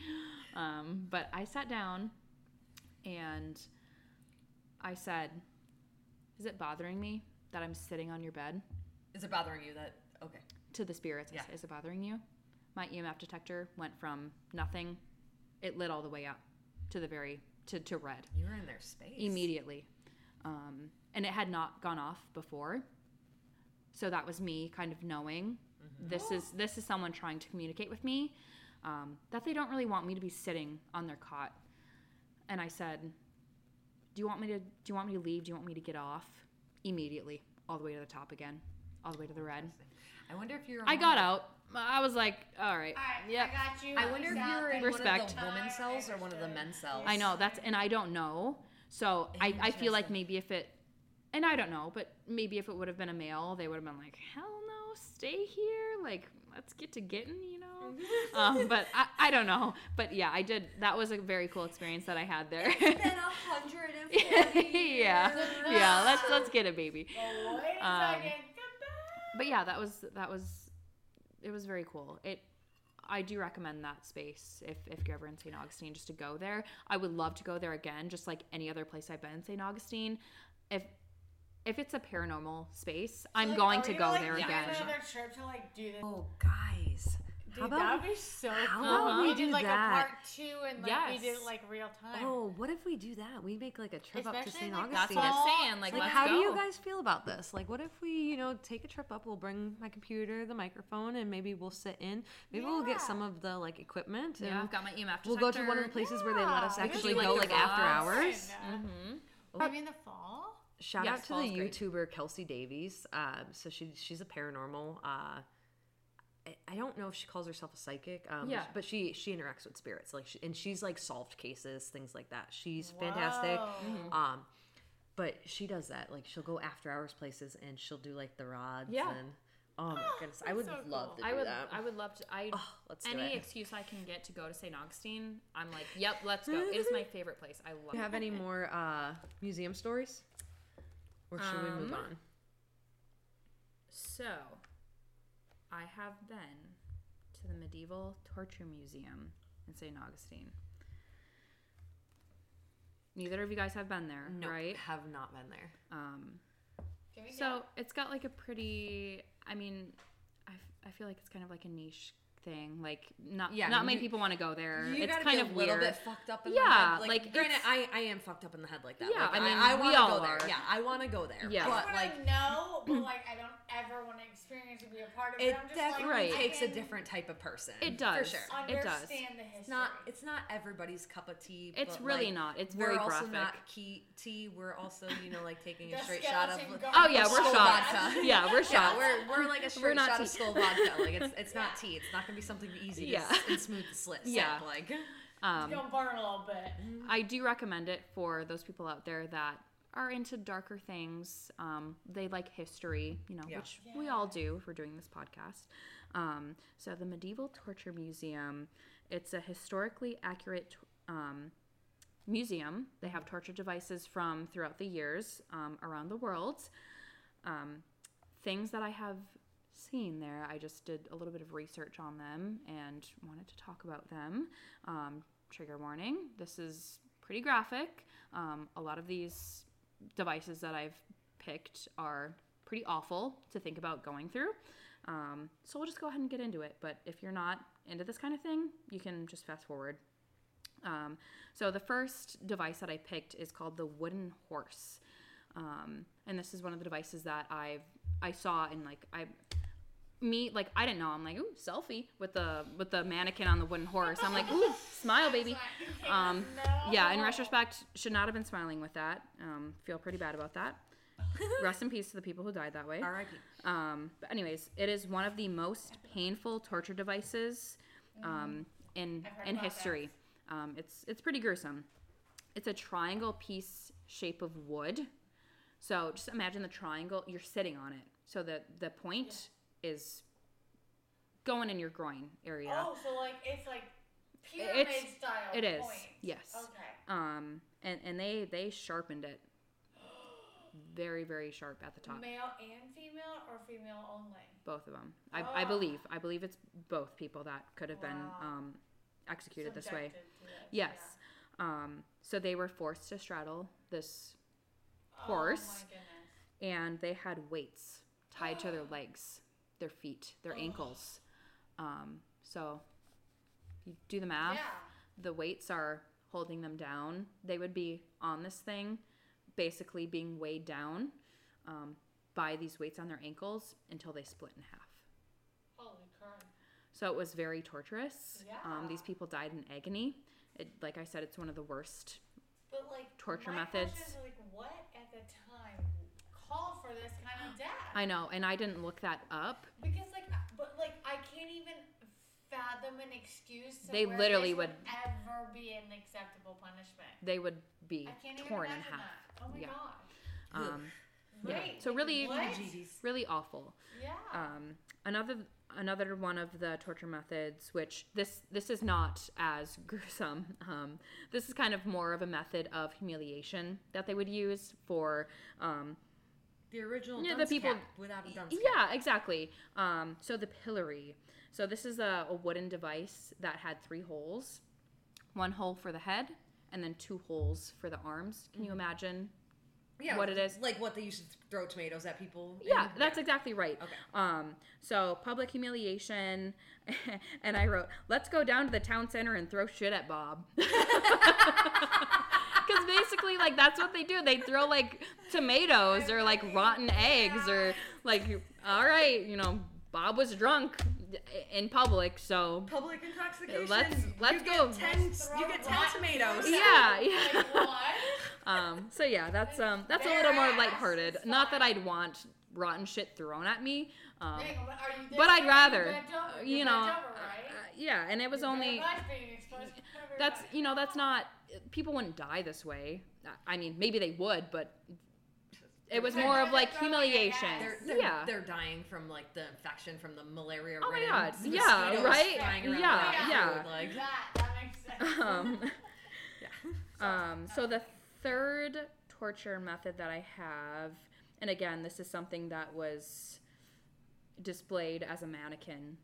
D: Um, but I sat down and I said, Is it bothering me that I'm sitting on your bed?
I: Is it bothering you that? Okay.
D: To the spirits,
I: Yeah.
D: Is it bothering you? My EMF detector went from nothing, it lit all the way up to the very, to, to red
B: You were in their space.
D: immediately. Um, and it had not gone off before. So that was me kind of knowing this is this is someone trying to communicate with me. um, that they don't really want me to be sitting on their cot. And I said, "Do you want me to? Do you want me to leave? Do you want me to get off?" Immediately, all the way to the top again, all the way to the red.
B: I wonder if you're.
D: I got out. I was like, "All right,
C: All right,
D: yep."
C: I got you.
B: I wonder if you're in
C: thank
B: one
D: Respect.
B: of the women's cells or one of the men's cells.
D: I know that's, and I don't know. So I, I feel like maybe if it, and I don't know, but maybe if it would have been a male, they would have been like, hell no, stay here. Like, let's get to getting, you know? um, but I, I don't know. But yeah, I did. That was a very cool experience that I had there.
B: Been a hundred and forty
D: yeah. Yeah. Let's, let's get it, baby.
C: Wait a
D: Um,
C: second.
D: But yeah, that was, that was, it was very cool. It, I do recommend that space if, if you're ever in St. Augustine, just to go there. I would love to go there again, just like any other place I've been in St. Augustine. If if it's a paranormal space, I'm
C: Like,
D: going
C: are
D: to
C: we
D: go
C: like,
D: there
C: doing
D: again.
C: Another trip to like do this.
B: Oh, guys.
C: Dude,
B: how about
C: that would be so
B: how
C: cool.
B: about we
C: we
B: do
C: did like
B: that?
C: a part two and like we did
H: Yes.
C: like real time.
B: Oh, what if we do that? We make like a trip up to St.
C: like,
B: Augustine.
H: That's what I'm saying. Like,
B: like,
H: let's
B: how
H: go.
B: do you guys feel about this? Like, what if we, you know, take a trip up? We'll bring my computer, the microphone, and maybe we'll sit in. Maybe we'll get some of the like equipment. And
H: Yeah, I've got my EMF detector.
B: we'll go to one of the places where they let us actually go
H: like,
B: like after hours.
H: Mm-hmm.
C: Maybe in the fall.
B: Shout
H: Yes,
B: out to the. YouTuber Kelsey Davies. Um, so she she's a paranormal. Uh, I, don't know if she calls herself a psychic. Um,
D: Yeah.
B: But she she interacts with spirits, like, she, and she's like solved cases, things like that. She's fantastic.
C: Whoa.
B: Um, but she does that. Like she'll go after hours places and she'll do like the rods.
D: Yeah.
B: And oh my goodness, I would
C: so
B: love
C: cool.
B: to do
H: I would.
B: that.
H: I would love to. I
B: oh, let's do
H: any excuse I can get to go to St. Augustine, I'm like, yep, let's go. It is my favorite place. I love. It.
B: Do you have
H: it.
B: any more uh, museum stories, or should we move
H: Um,
B: on?
H: So, I have been to the Medieval Torture Museum in St. Augustine. Neither of you guys have been there,
B: No,
H: right?
B: have not been there.
D: Um,
C: Can we
D: so it's got like a pretty. I mean, I, f- I feel like it's kind of like a niche thing. Like not
B: Yeah,
D: not many
B: you-
D: people want to go there.
B: You
D: it's
B: gotta
D: kind
B: be
D: of
B: a little
D: weird.
B: bit fucked up in
D: Yeah,
B: the head. Like,
D: like,
B: granted, I, I am fucked up in the head like that.
D: Yeah,
B: Like,
D: I mean,
B: I,
D: we
B: want to
D: all
B: go there. Yeah, I want to go there.
D: Yeah.
B: but
C: I
B: like
C: wanna but like I don't ever want to experience or be a part of it.
B: it definitely
C: like, I
B: takes a different type of person.
D: It does.
B: for sure.
D: It does.
C: Understand the history.
B: It's not. It's not everybody's cup of tea.
D: It's
B: but,
D: really
B: like,
D: not. It's
B: we're
D: very
B: also not key tea. We're also, you know, like taking a straight shot of.
C: skeleton
D: Oh yeah, we're shot.
C: vodka.
D: Yeah, we're shot.
B: we're, we're like a straight
D: not
B: shot of
D: tea.
B: skull vodka. Like it's it's not tea. It's not gonna be something easy
D: Yeah.
B: to, and smooth to slit.
D: Yeah.
B: sip, like
D: Um,
C: It's gonna burn a little bit.
D: I do recommend it for those people out there that are into darker things. Um, they like history, you know,
B: Yeah.
D: which we all do if we're doing this podcast. Um, so the Medieval Torture Museum, it's a historically accurate um, museum. They have torture devices from throughout the years um, around the world. Um, things that I have seen there, I just did a little bit of research on them and wanted to talk about them. Um, trigger warning this is pretty graphic. Um, a lot of these devices that I've picked are pretty awful to think about going through. Um, so we'll just go ahead and get into it. But if you're not into this kind of thing, you can just fast forward. Um, so the first device that I picked is called the wooden horse, um, and this is one of the devices that I've I saw in like I me like I didn't know I'm like ooh selfie with the with the mannequin on the wooden horse. I'm like ooh smile baby. Um, yeah, in retrospect, should not have been smiling with that. Um, feel pretty bad about that. Rest in peace to the people who died that way.
B: R.I.P.
D: Um, but anyways, it is one of the most painful torture devices um, in in history. Um, it's it's pretty gruesome. It's a triangle piece shape of wood. So just imagine the triangle. You're sitting on it. So the the point is going in your groin area.
C: Oh, so like it's like pyramid style.
D: it is,
C: Point.
D: yes.
C: Okay.
D: Um, and and they they sharpened it very very sharp at the top.
C: Male and female, or female only?
D: both of them. I, I
C: Oh.
D: believe. I believe it's both people that could have been um, executed this way.
C: This,
D: Yes. Um, so they were forced to straddle this. Horse.
C: Oh
D: and they had weights tied to their legs, their feet, their ankles. Um, so you do the math.
C: Yeah.
D: The weights are holding them down. They would be on this thing, basically being weighed down um, by these weights on their ankles until they split in half.
C: Holy crap.
D: So it was very torturous. Um, these people died in agony. It, like I said, it's one of the worst.
C: But like
D: Torture methods.
C: is, like what at the time called for this kind of death?
D: I know, and I didn't look that up.
C: Because like, but like, I can't even fathom an excuse. To
D: They
C: where
D: literally
C: this
D: would-
C: ever be an acceptable punishment.
D: They would be
C: I can't even
D: torn in half.
C: that. Oh my
D: Yeah.
C: gosh.
D: Um, yeah. So really,
C: what?
D: really awful.
C: Yeah.
D: Um, another another one of the torture methods, which this this is not as gruesome. Um, this is kind of more of a method of humiliation that they would use for. Um,
B: The original
D: Yeah, the people-
B: without a dunce cap.
D: yeah, exactly. Um, so the pillory. So this is a, a wooden device that had three holes, one hole for the head, and then two holes for the arms. Can you imagine
B: Yeah,
D: what it is.
B: Like what they used to throw tomatoes at people.
D: Yeah, that's exactly right.
B: Okay.
D: Um, so public humiliation, and I wrote, "Let's go down to the town center and throw shit at Bob." Because basically, like that's what they do. They throw like tomatoes or like rotten eggs or like, all right, you know, Bob was drunk in public, so
B: Public intoxication.
D: Let's- let's
B: you
D: go.
B: Get ten, you get ten tomatoes.
D: yeah, yeah.
C: Like what?
D: Um, so yeah, that's um, that's a little more
C: ass
D: lighthearted.
C: is
D: Not that. I'd want rotten shit thrown at me. Um,
C: Dang, are you
D: but I'd rather,
C: You're over-
D: you know,
C: bent over,
D: uh, yeah, and it was
C: Your
D: only
C: life being exposed to
D: that's you know that's not people wouldn't die this way. I mean, maybe they would, but it was more of like humiliation.
B: They're, they're,
D: yeah.
B: they're dying from like the infection from the malaria.
D: Oh my God. Yeah, right?
B: flying
D: Yeah,
B: the
D: yeah.
B: food, Like,
C: that, that makes sense.
D: um,
B: yeah.
D: um, so the third torture method that I have, and again, this is something that was displayed as a mannequin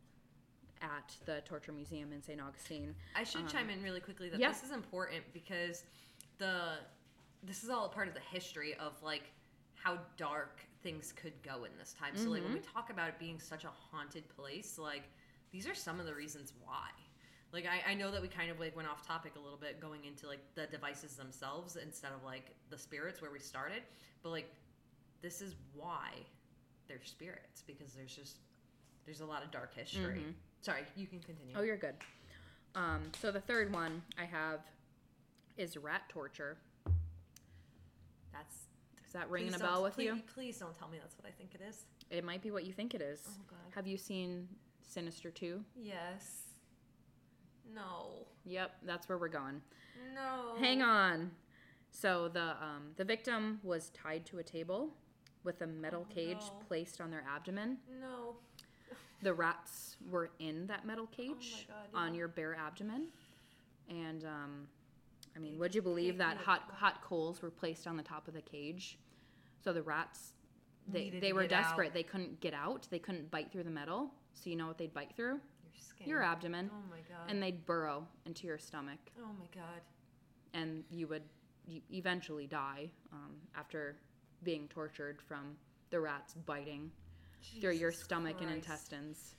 D: at the Torture Museum in St. Augustine.
B: I should chime in really quickly that
D: Um, yeah.
B: this is important because the this is all a part of the history of like how dark things could go in this time. So like when we
D: Mm-hmm.
B: talk about it being such a haunted place, like these are some of the reasons why. Like I, I know that we kind of like went off topic a little bit going into like the devices themselves instead of like the spirits where we started, but like this is why they're spirits because there's just there's a lot of dark history. Sorry, you can continue.
D: Oh, you're good. Um, so the third one I have is rat torture.
B: That's
D: Is that ringing
B: Please
D: a bell with
B: please,
D: you?
B: Please don't tell me that's what I think it is.
D: It might be what you think it is.
B: Oh, God.
D: Have you seen Sinister 2?
B: Yes. No.
D: Yep, that's where we're going.
B: No.
D: Hang on. So the um, the victim was tied to a table with a metal cage
B: Oh, no.
D: placed on their abdomen.
B: No.
D: The rats were in that metal cage
B: God,
D: on your bare abdomen, and um, I mean, would you believe that hot hot coals were placed on the top of the cage? So the rats, they they were desperate.
B: out.
D: They couldn't get out. They couldn't bite through the metal. So you know what they'd bite through?
B: Your skin.
D: Your abdomen,
B: Oh my god.
D: and they'd burrow into your stomach.
B: oh my god.
D: and you would you eventually die um, after being tortured from the rats biting through your
B: Jesus
D: stomach and intestines.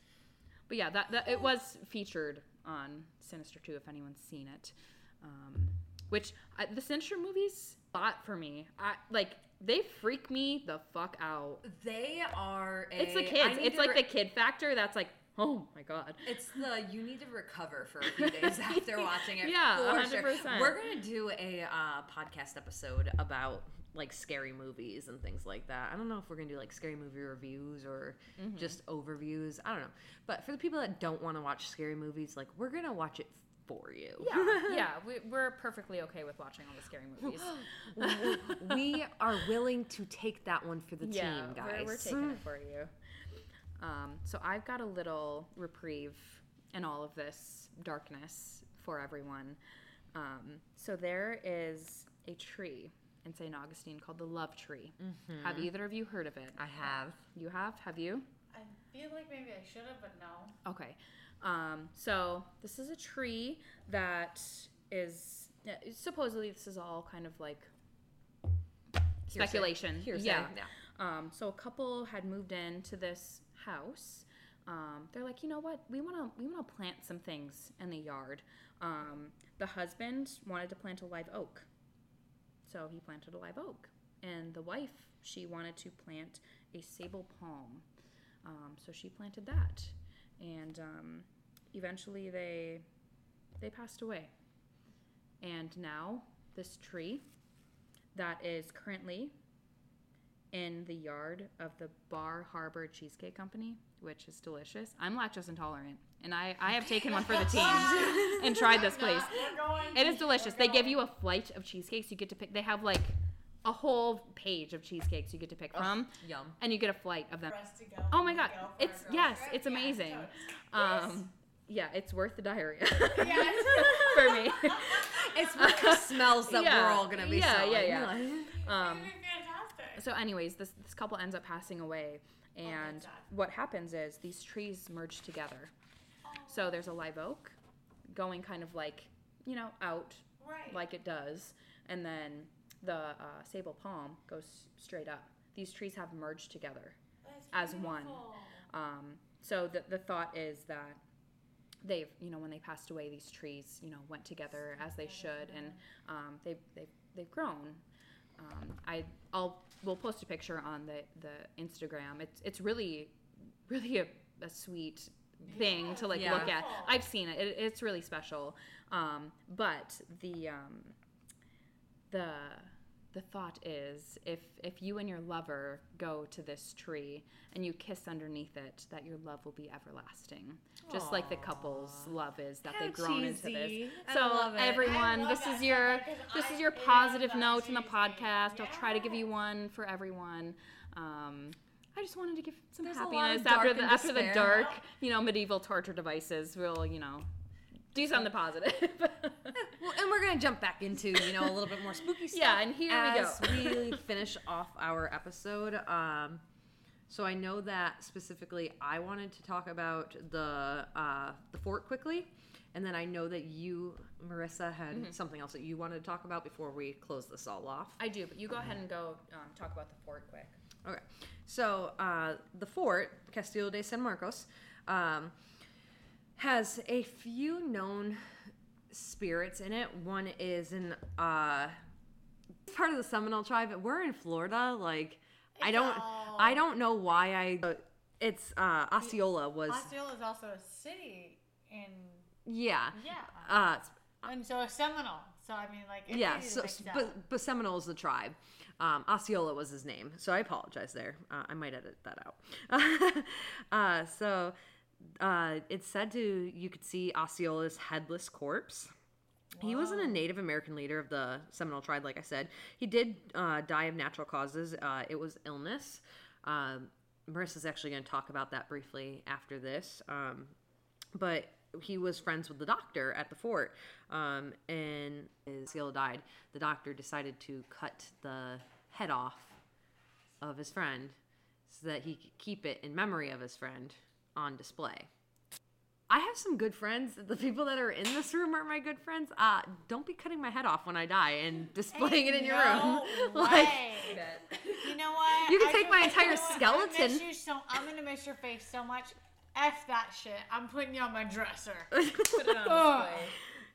D: But yeah, that, that it was featured on Sinister 2 if anyone's seen it. Um, which I, the Sinister movies bought for me. I like they freak me the fuck out.
B: They are. A,
D: It's the kids. It's like
B: re-
D: the kid factor that's like, oh my god.
B: It's the you need to recover for a few days after watching it.
D: Yeah, 100%.
B: We're gonna do a uh, podcast episode about like scary movies and things like that. I don't know if we're gonna do like scary movie reviews or
D: Mm-hmm.
B: just overviews. I don't know. But for the people that don't want to watch scary movies, like we're gonna watch it for you.
D: Yeah, yeah, we, we're perfectly okay with watching all the scary movies.
B: we are willing to take that one for the team, guys.
D: We're, we're taking it for you. Um, so I've got a little reprieve in all of this darkness for everyone. Um, so there is a tree in St. Augustine called the Love Tree. Have either of you heard of it?
B: I have.
D: You have? Have you?
C: I feel like maybe I should have, but no.
D: Okay. Um, so this is a tree that is supposedly this is all kind of like speculation.
B: Hearsay,
D: Yeah.
B: yeah.
D: Um, so a couple had moved into this house. Um, they're like, you know what? We want to we want to plant some things in the yard. Um, the husband wanted to plant a live oak, so he planted a live oak, and the wife she wanted to plant a sable palm. Um, so she planted that, and um, eventually they they passed away. And now this tree that is currently in the yard of the Bar Harbor Cheesecake Company, which is delicious. I'm lactose intolerant, and I, I have taken one for the team and tried this place. It is delicious. They give you a flight of cheesecakes. You get to pick. They have like a whole page of cheesecakes you get to pick from,
B: Yum.
D: and you get a flight of them.
C: For us to go
D: Oh my god,
C: go
D: it's yes,
C: trip.
D: it's
C: Yeah,
D: amazing.
C: totally.
D: Um, yeah, it's worth the diarrhea
C: Yes.
D: for me.
B: It's worth the smells that
D: Yeah.
B: we're all gonna be
D: Yeah, yeah,
B: smelling.
D: yeah. Um,
C: fantastic.
D: so, anyways, this this couple ends up passing away, and
C: sad.
D: what happens is these trees merge together. So there's a live oak going kind of like you know out
C: Right.
D: like it does, and then the uh, sable palm goes straight up. These trees have merged together.
C: That's
D: as one. Um, so the, the thought is that they've, you know, when they passed away, these trees, you know, went together as they should, and um, they've, they've, they've grown. Um, I, I'll, we'll post a picture on the, the Instagram. It's, it's really, really a, a sweet thing to like
B: Yeah.
D: look at. I've seen it. it it's really special. Um, but the, um, the, the thought is if if you and your lover go to this tree and you kiss underneath it that your love will be everlasting just like the couple's love is that they've grown into this.
B: I
D: so
B: love it.
C: I
D: everyone this is your this
C: I
D: is your positive note in the
C: cheesy.
D: podcast i'll try to give you one for everyone um I just wanted to give some
B: There's
D: happiness after the after the dark, you know, medieval torture devices. We'll, you know, do something positive.
B: Well, and we're gonna jump back into you know a little bit more spooky stuff.
D: Yeah, and here we go.
B: as we finish off our episode. Um, so I know that specifically I wanted to talk about the uh, the fort quickly, and then I know that you, Marissa, had
D: Mm-hmm.
B: something else that you wanted to talk about before we close this all off.
D: I do, but you go ahead and go um, talk about the fort quick.
B: Okay. So uh, the fort, Castillo de San Marcos, um, has a few known spirits in it. One is in uh, part of the Seminole tribe. We're in Florida. Like I don't,
C: all-
B: I don't know why I. It's uh, Osceola was
C: Osceola is also a city in
B: yeah.
C: yeah,
B: Uh,
C: and so a Seminole. So I mean, like
B: yeah, so, but, but Seminole is the tribe. Um, Osceola was his name, so I apologize there. Uh, I might edit that out. uh, so uh, it's said to you could see Osceola's headless corpse. He wasn't a Native American leader of the Seminole tribe, like I said. He did uh, die of natural causes. Uh, it was illness. Um, Marissa's actually going to talk about that briefly after this. Um, but he was friends with the doctor at the fort um, and Osceola died the doctor decided to cut the head off of his friend so that he could keep it in memory of his friend on display i have some good friends the people that are in this room are my good friends uh, don't be cutting my head off when i die and displaying it in your room
C: No
B: like
C: way. You know what?
B: You can
C: I
B: take my
C: you
B: entire
C: know what? I
B: skeleton.
C: miss you so, I'm gonna miss your face so much. F that shit. I'm putting you on my dresser.
D: Put it on display.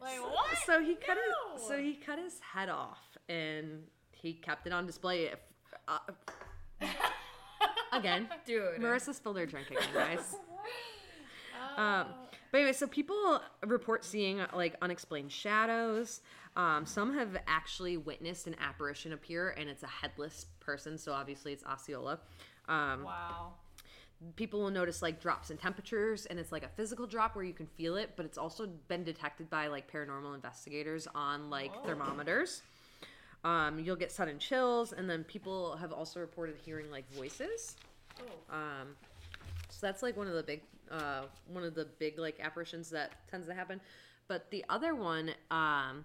C: Like what?
B: so he cut his, so he cut his head off and he kept it on display if, uh, again
D: Dude.
B: Marissa spilled her drink again, guys.
C: Oh.
B: um, but anyway, so people report seeing like unexplained shadows. Um, some have actually witnessed an apparition appear, and it's a headless person. So obviously, it's Osceola. Um,
C: wow.
B: people will notice like drops in temperatures and it's like a physical drop where you can feel it but it's also been detected by like paranormal investigators on like thermometers um, you'll get sudden chills and then people have also reported hearing like voices um, so that's like one of the big uh, one of the big like apparitions that tends to happen. But the other one um,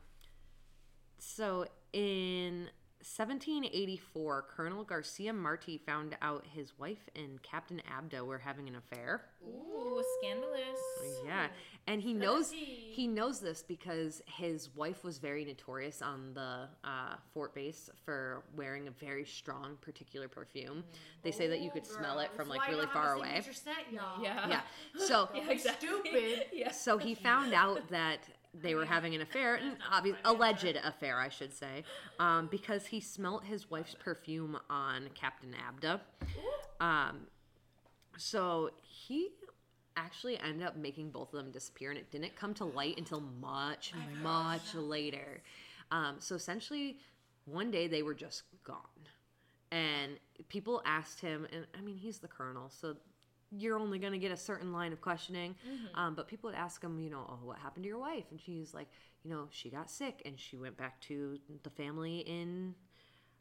B: so in 1784, Colonel Garcia Marti found out his wife and Captain Abdo were having an affair.
H: Ooh, scandalous.
B: Yeah, and he knows he knows this because his wife was very notorious on the uh, fort base for wearing a very strong particular perfume. They say that you could smell it from like really far away.
H: Yeah.
B: Yeah, so
H: exactly.
C: Stupid.
H: yeah.
B: so he found out that they were having an affair, an obvious alleged affair, I should say, um, because he smelt his wife's perfume on Captain Abda. Um, so he actually ended up making both of them disappear, and it didn't come to light until much, much later. Um, so essentially, one day they were just gone, and people asked him, and I mean, he's the colonel, so you're only going to get a certain line of questioning. Um, but people would ask him, you know, oh, what happened to your wife? And she's like, you know, she got sick and she went back to the family in.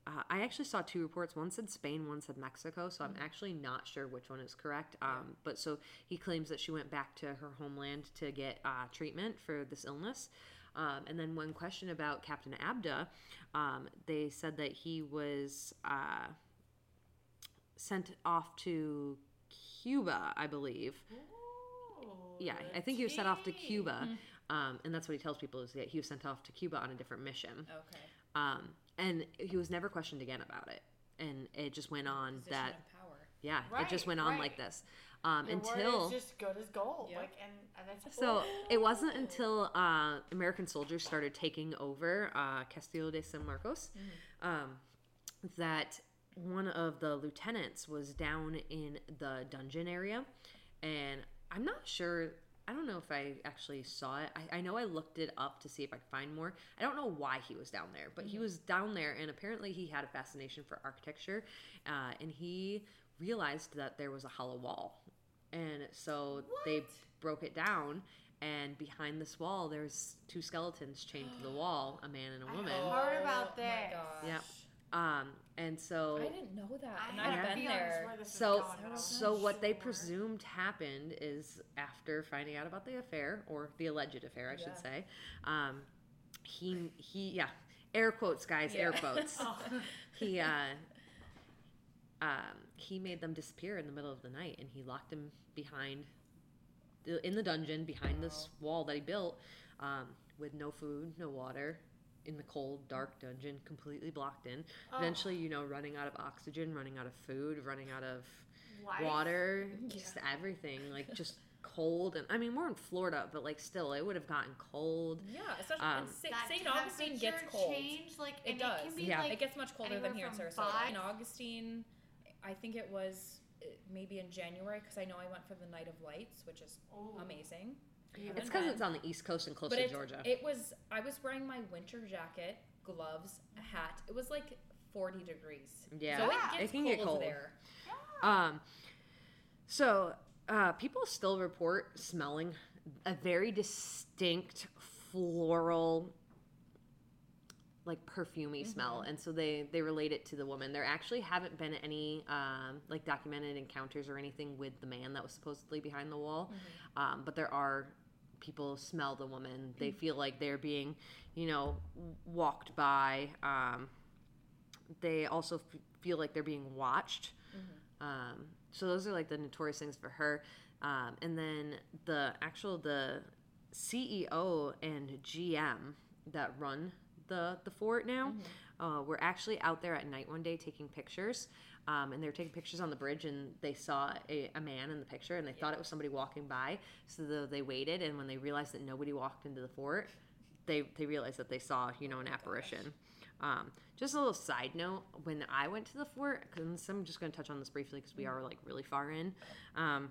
B: Uh, I actually saw two reports. One said Spain, one said Mexico. So I'm actually not sure which one is correct. Um, but so he claims that she went back to her homeland to get uh, treatment for this illness. Um, and then one question about Captain Abda, um, they said that he was uh, sent off to Cuba, I believe. Yeah, I think he was sent off to Cuba, um, and that's what he tells people is that he was sent off to Cuba on a different mission.
H: Okay.
B: Um, and he was never questioned again about it, and it just went on
H: Position
B: that
H: of power.
B: yeah, it just went on
C: right.
B: like this um,
C: Your
B: until
C: word is just good as gold.
H: Yep.
C: Like, and, and that's
B: so it wasn't until uh, American soldiers started taking over uh, Castillo de San Marcos um, that one of the lieutenants was down in the dungeon area, and I'm not sure. I don't know if I actually saw it. I, I know I looked it up to see if I could find more. I don't know why he was down there, but he was down there, and apparently he had a fascination for architecture, uh, and he realized that there was a hollow wall, and so they broke it down. And behind this wall, there's two skeletons chained to the wall, a man and a woman.
C: heard about
H: Oh my
C: this.
H: gosh.
B: Yep. Um, and so
H: I didn't know that. And
C: I
H: I've
C: had
H: been there.
C: where this
B: so
C: going,
B: so
C: not
B: what they presumed happened is after finding out about the affair or the alleged affair, I
H: Yeah.
B: should say, um, he he yeah, air quotes guys, air quotes.
C: Oh.
B: he uh, um, he made them disappear in the middle of the night, and he locked them behind the, in the dungeon behind this wall that he built um, with no food, no water. In the cold, dark dungeon, completely blocked in. Eventually, you know, running out of oxygen, running out of food, running out of
C: Life?
B: water, just everything, like just cold. And I mean, we're in Florida, but like still, it would have gotten cold.
H: Yeah, especially
B: Um,
H: and St. Augustine gets
C: temperature
H: cold.
C: Change, like,
H: It does.
C: It, can be
B: Yeah.
C: like,
H: it gets much colder than here in Sarasota.
C: five-
H: In Augustine, I think it was uh, maybe in January because I know I went for the Night of Lights, which is
C: Ooh.
H: amazing.
B: It's because it's on the East Coast and close
H: But
B: to Georgia.
H: it was I was wearing my winter jacket, gloves, a hat. It was like 40 degrees.
B: Yeah.
H: so it
C: Yeah.
H: gets
B: It can get
H: cold
B: cold.
H: there.
B: Um, so uh, people still report smelling a very distinct floral, like perfumey smell, and so they they relate it to the woman. There actually haven't been any um, like documented encounters or anything with the man that was supposedly behind the wall, um, but there are people smell the woman. They feel like they're being, you know, walked by. Um, they also f- feel like they're being watched. Um, so those are like the notorious things for her. Um, and then the actual the CEO and GM that run the the fort now uh, were actually out there at night one day taking pictures. Um, and they were taking pictures on the bridge, and they saw a, a man in the picture, and they thought it was somebody walking by. So the, they waited, and when they realized that nobody walked into the fort, they they realized that they saw you know an apparition. Um, just a little side note: when I went to the fort, because I'm just going to touch on this briefly because we are like really far in. Um,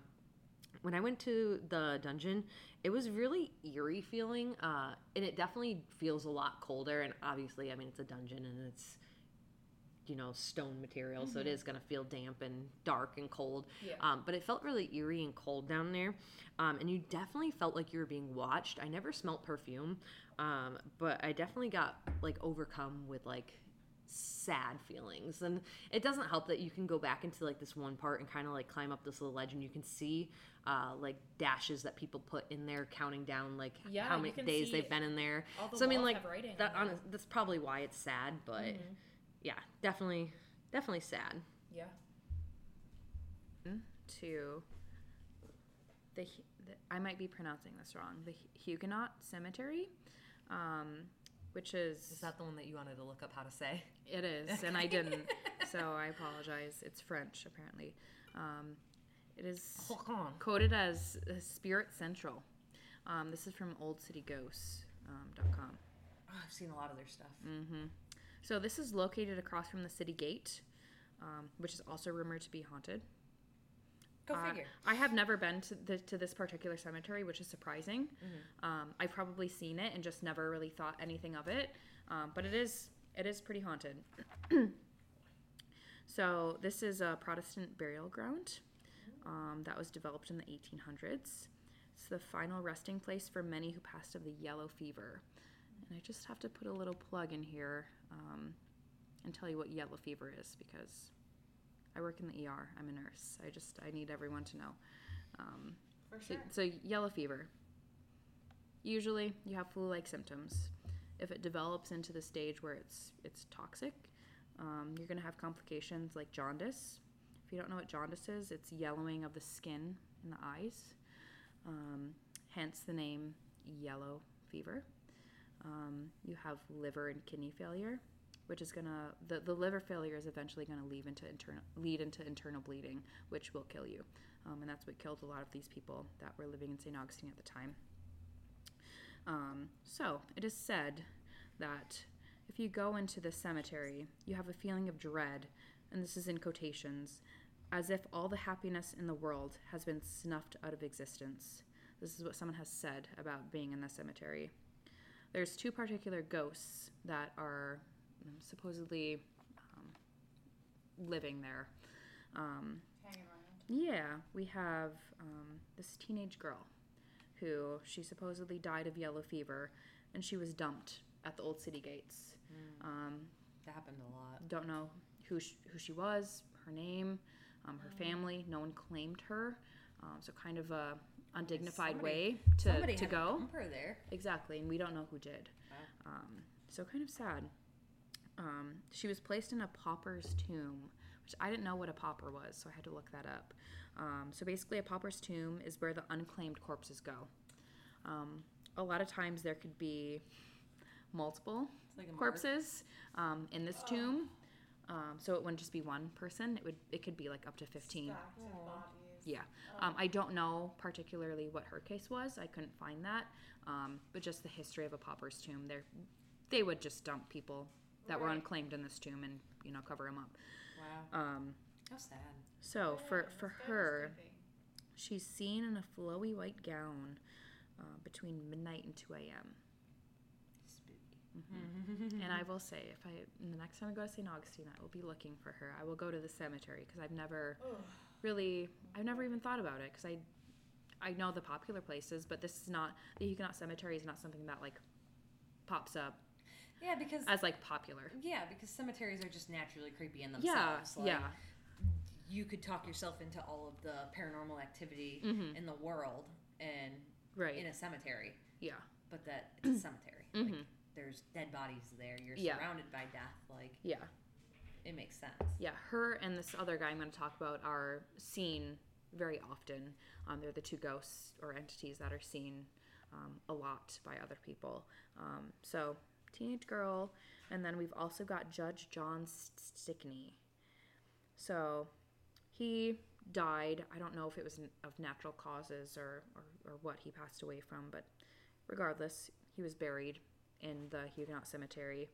B: when I went to the dungeon, it was really eerie feeling, uh, and it definitely feels a lot colder. And obviously, I mean, it's a dungeon and it's you know stone material, so it is going to feel damp and dark and cold.
H: Yeah.
B: Um, but it felt really eerie and cold down there, um, and you definitely felt like you were being watched. I never smelt perfume, um, but I definitely got like overcome with like sad feelings and it doesn't help that you can go back into like this one part and kind of like climb up this little ledge and you can see uh, like dashes that people put in there counting down like
H: Yeah,
B: how many days they've been in there
H: all the
B: so i mean like that honest, that's probably why it's sad but yeah definitely definitely sad
H: Yeah.
D: to the, the I might be pronouncing this wrong. The Huguenot Cemetery, um, which is
I: Is that the one that you wanted to look up how to say?
D: It is, and I didn't, so I apologize. It's French, apparently. Um, it is
I: Hold
D: quoted as uh, Spirit Central. Um, this is from OldCityGhosts.com. Um, .com.
I: Oh, I've seen a lot of their stuff.
D: So this is located across from the city gate, um, which is also rumored to be haunted.
I: Go
D: Uh,
I: figure.
D: I have never been to, the, to this particular cemetery, which is surprising.
I: Mm-hmm.
D: Um, I've probably seen it and just never really thought anything of it. Um, but it is it is pretty haunted. so this is a Protestant burial ground um, that was developed in the 1800s. It's the final resting place for many who passed of the yellow fever. And I just have to put a little plug in here um, and tell you what yellow fever is because I work in the ER. I'm a nurse. I just I need everyone to know. Um,
C: For
D: so,
C: sure.
D: so yellow fever. Usually, you have flu-like symptoms. If it develops into the stage where it's it's toxic, um, you're gonna have complications like jaundice. If you don't know what jaundice is, it's yellowing of the skin and the eyes. Um, hence the name yellow fever. Um, you have liver and kidney failure, which is gonna the, the liver failure is eventually gonna lead into internal lead into internal bleeding, which will kill you, um, and that's what killed a lot of these people that were living in St. Augustine at the time. Um, so it is said that if you go into the cemetery, you have a feeling of dread, and this is in quotations, as if all the happiness in the world has been snuffed out of existence. This is what someone has said about being in the cemetery. There's two particular ghosts that are supposedly um, living there. Um,
C: Hanging around.
D: yeah, we have um, this teenage girl who she supposedly died of yellow fever, and she was dumped at the old city gates. Um,
I: That happened a lot.
D: don't know who she, who she was, her name, um, her family. No one claimed her, um, so kind of a undignified
I: Somebody-
D: way to
I: Somebody
D: to go.
I: dump her there.
D: Exactly, and we don't know who did. Um, so kind of sad. Um, she was placed in a pauper's tomb, which I didn't know what a pauper was, so I had to look that up. Um, so basically, a pauper's tomb is where the unclaimed corpses go. Um, a lot of times, there could be multiple
I: like
D: corpses um, in this tomb. Um, so it wouldn't just be one person. It would. It could be like up to fifteen.
C: Bodies.
D: Yeah. Um, I don't know particularly what her case was. I couldn't find that. Um, but just the history of a pauper's tomb. They they would just dump people that were
C: Right.
D: unclaimed in this tomb and you know cover them up.
I: Wow.
D: Um,
I: How sad.
D: so for
C: Yeah,
D: for
C: that's
D: her, she's seen in a flowy white gown uh, between midnight and two a.m.
I: Spooky.
D: And I will say, if I the next time I go to St. Augustine, I will be looking for her. I will go to the cemetery because I've never really, I've never even thought about it because I, I know the popular places, but this is not the Huguenot Cemetery is not something that like pops up
I: Yeah, because
D: as like popular.
I: yeah, because cemeteries are just naturally creepy in
D: Yeah,
I: themselves. Like,
D: yeah,
I: You could talk yourself into all of the paranormal activity
D: Mhm.
I: in the world and
D: right,
I: in a cemetery,
D: yeah,
I: but that it's a cemetery. Like,
D: Mhm.
I: there's dead bodies there. You're
D: Yeah.
I: surrounded by death. Like
D: yeah,
I: it makes sense.
D: yeah. Her and this other guy I'm going to talk about are seen very often. Um, they're the two ghosts or entities that are seen um, a lot by other people. Um, so teenage girl, and then we've also got Judge John Stickney. So he died. I don't know if it was of natural causes or, or, or what he passed away from, but regardless, he was buried in the Huguenot Cemetery,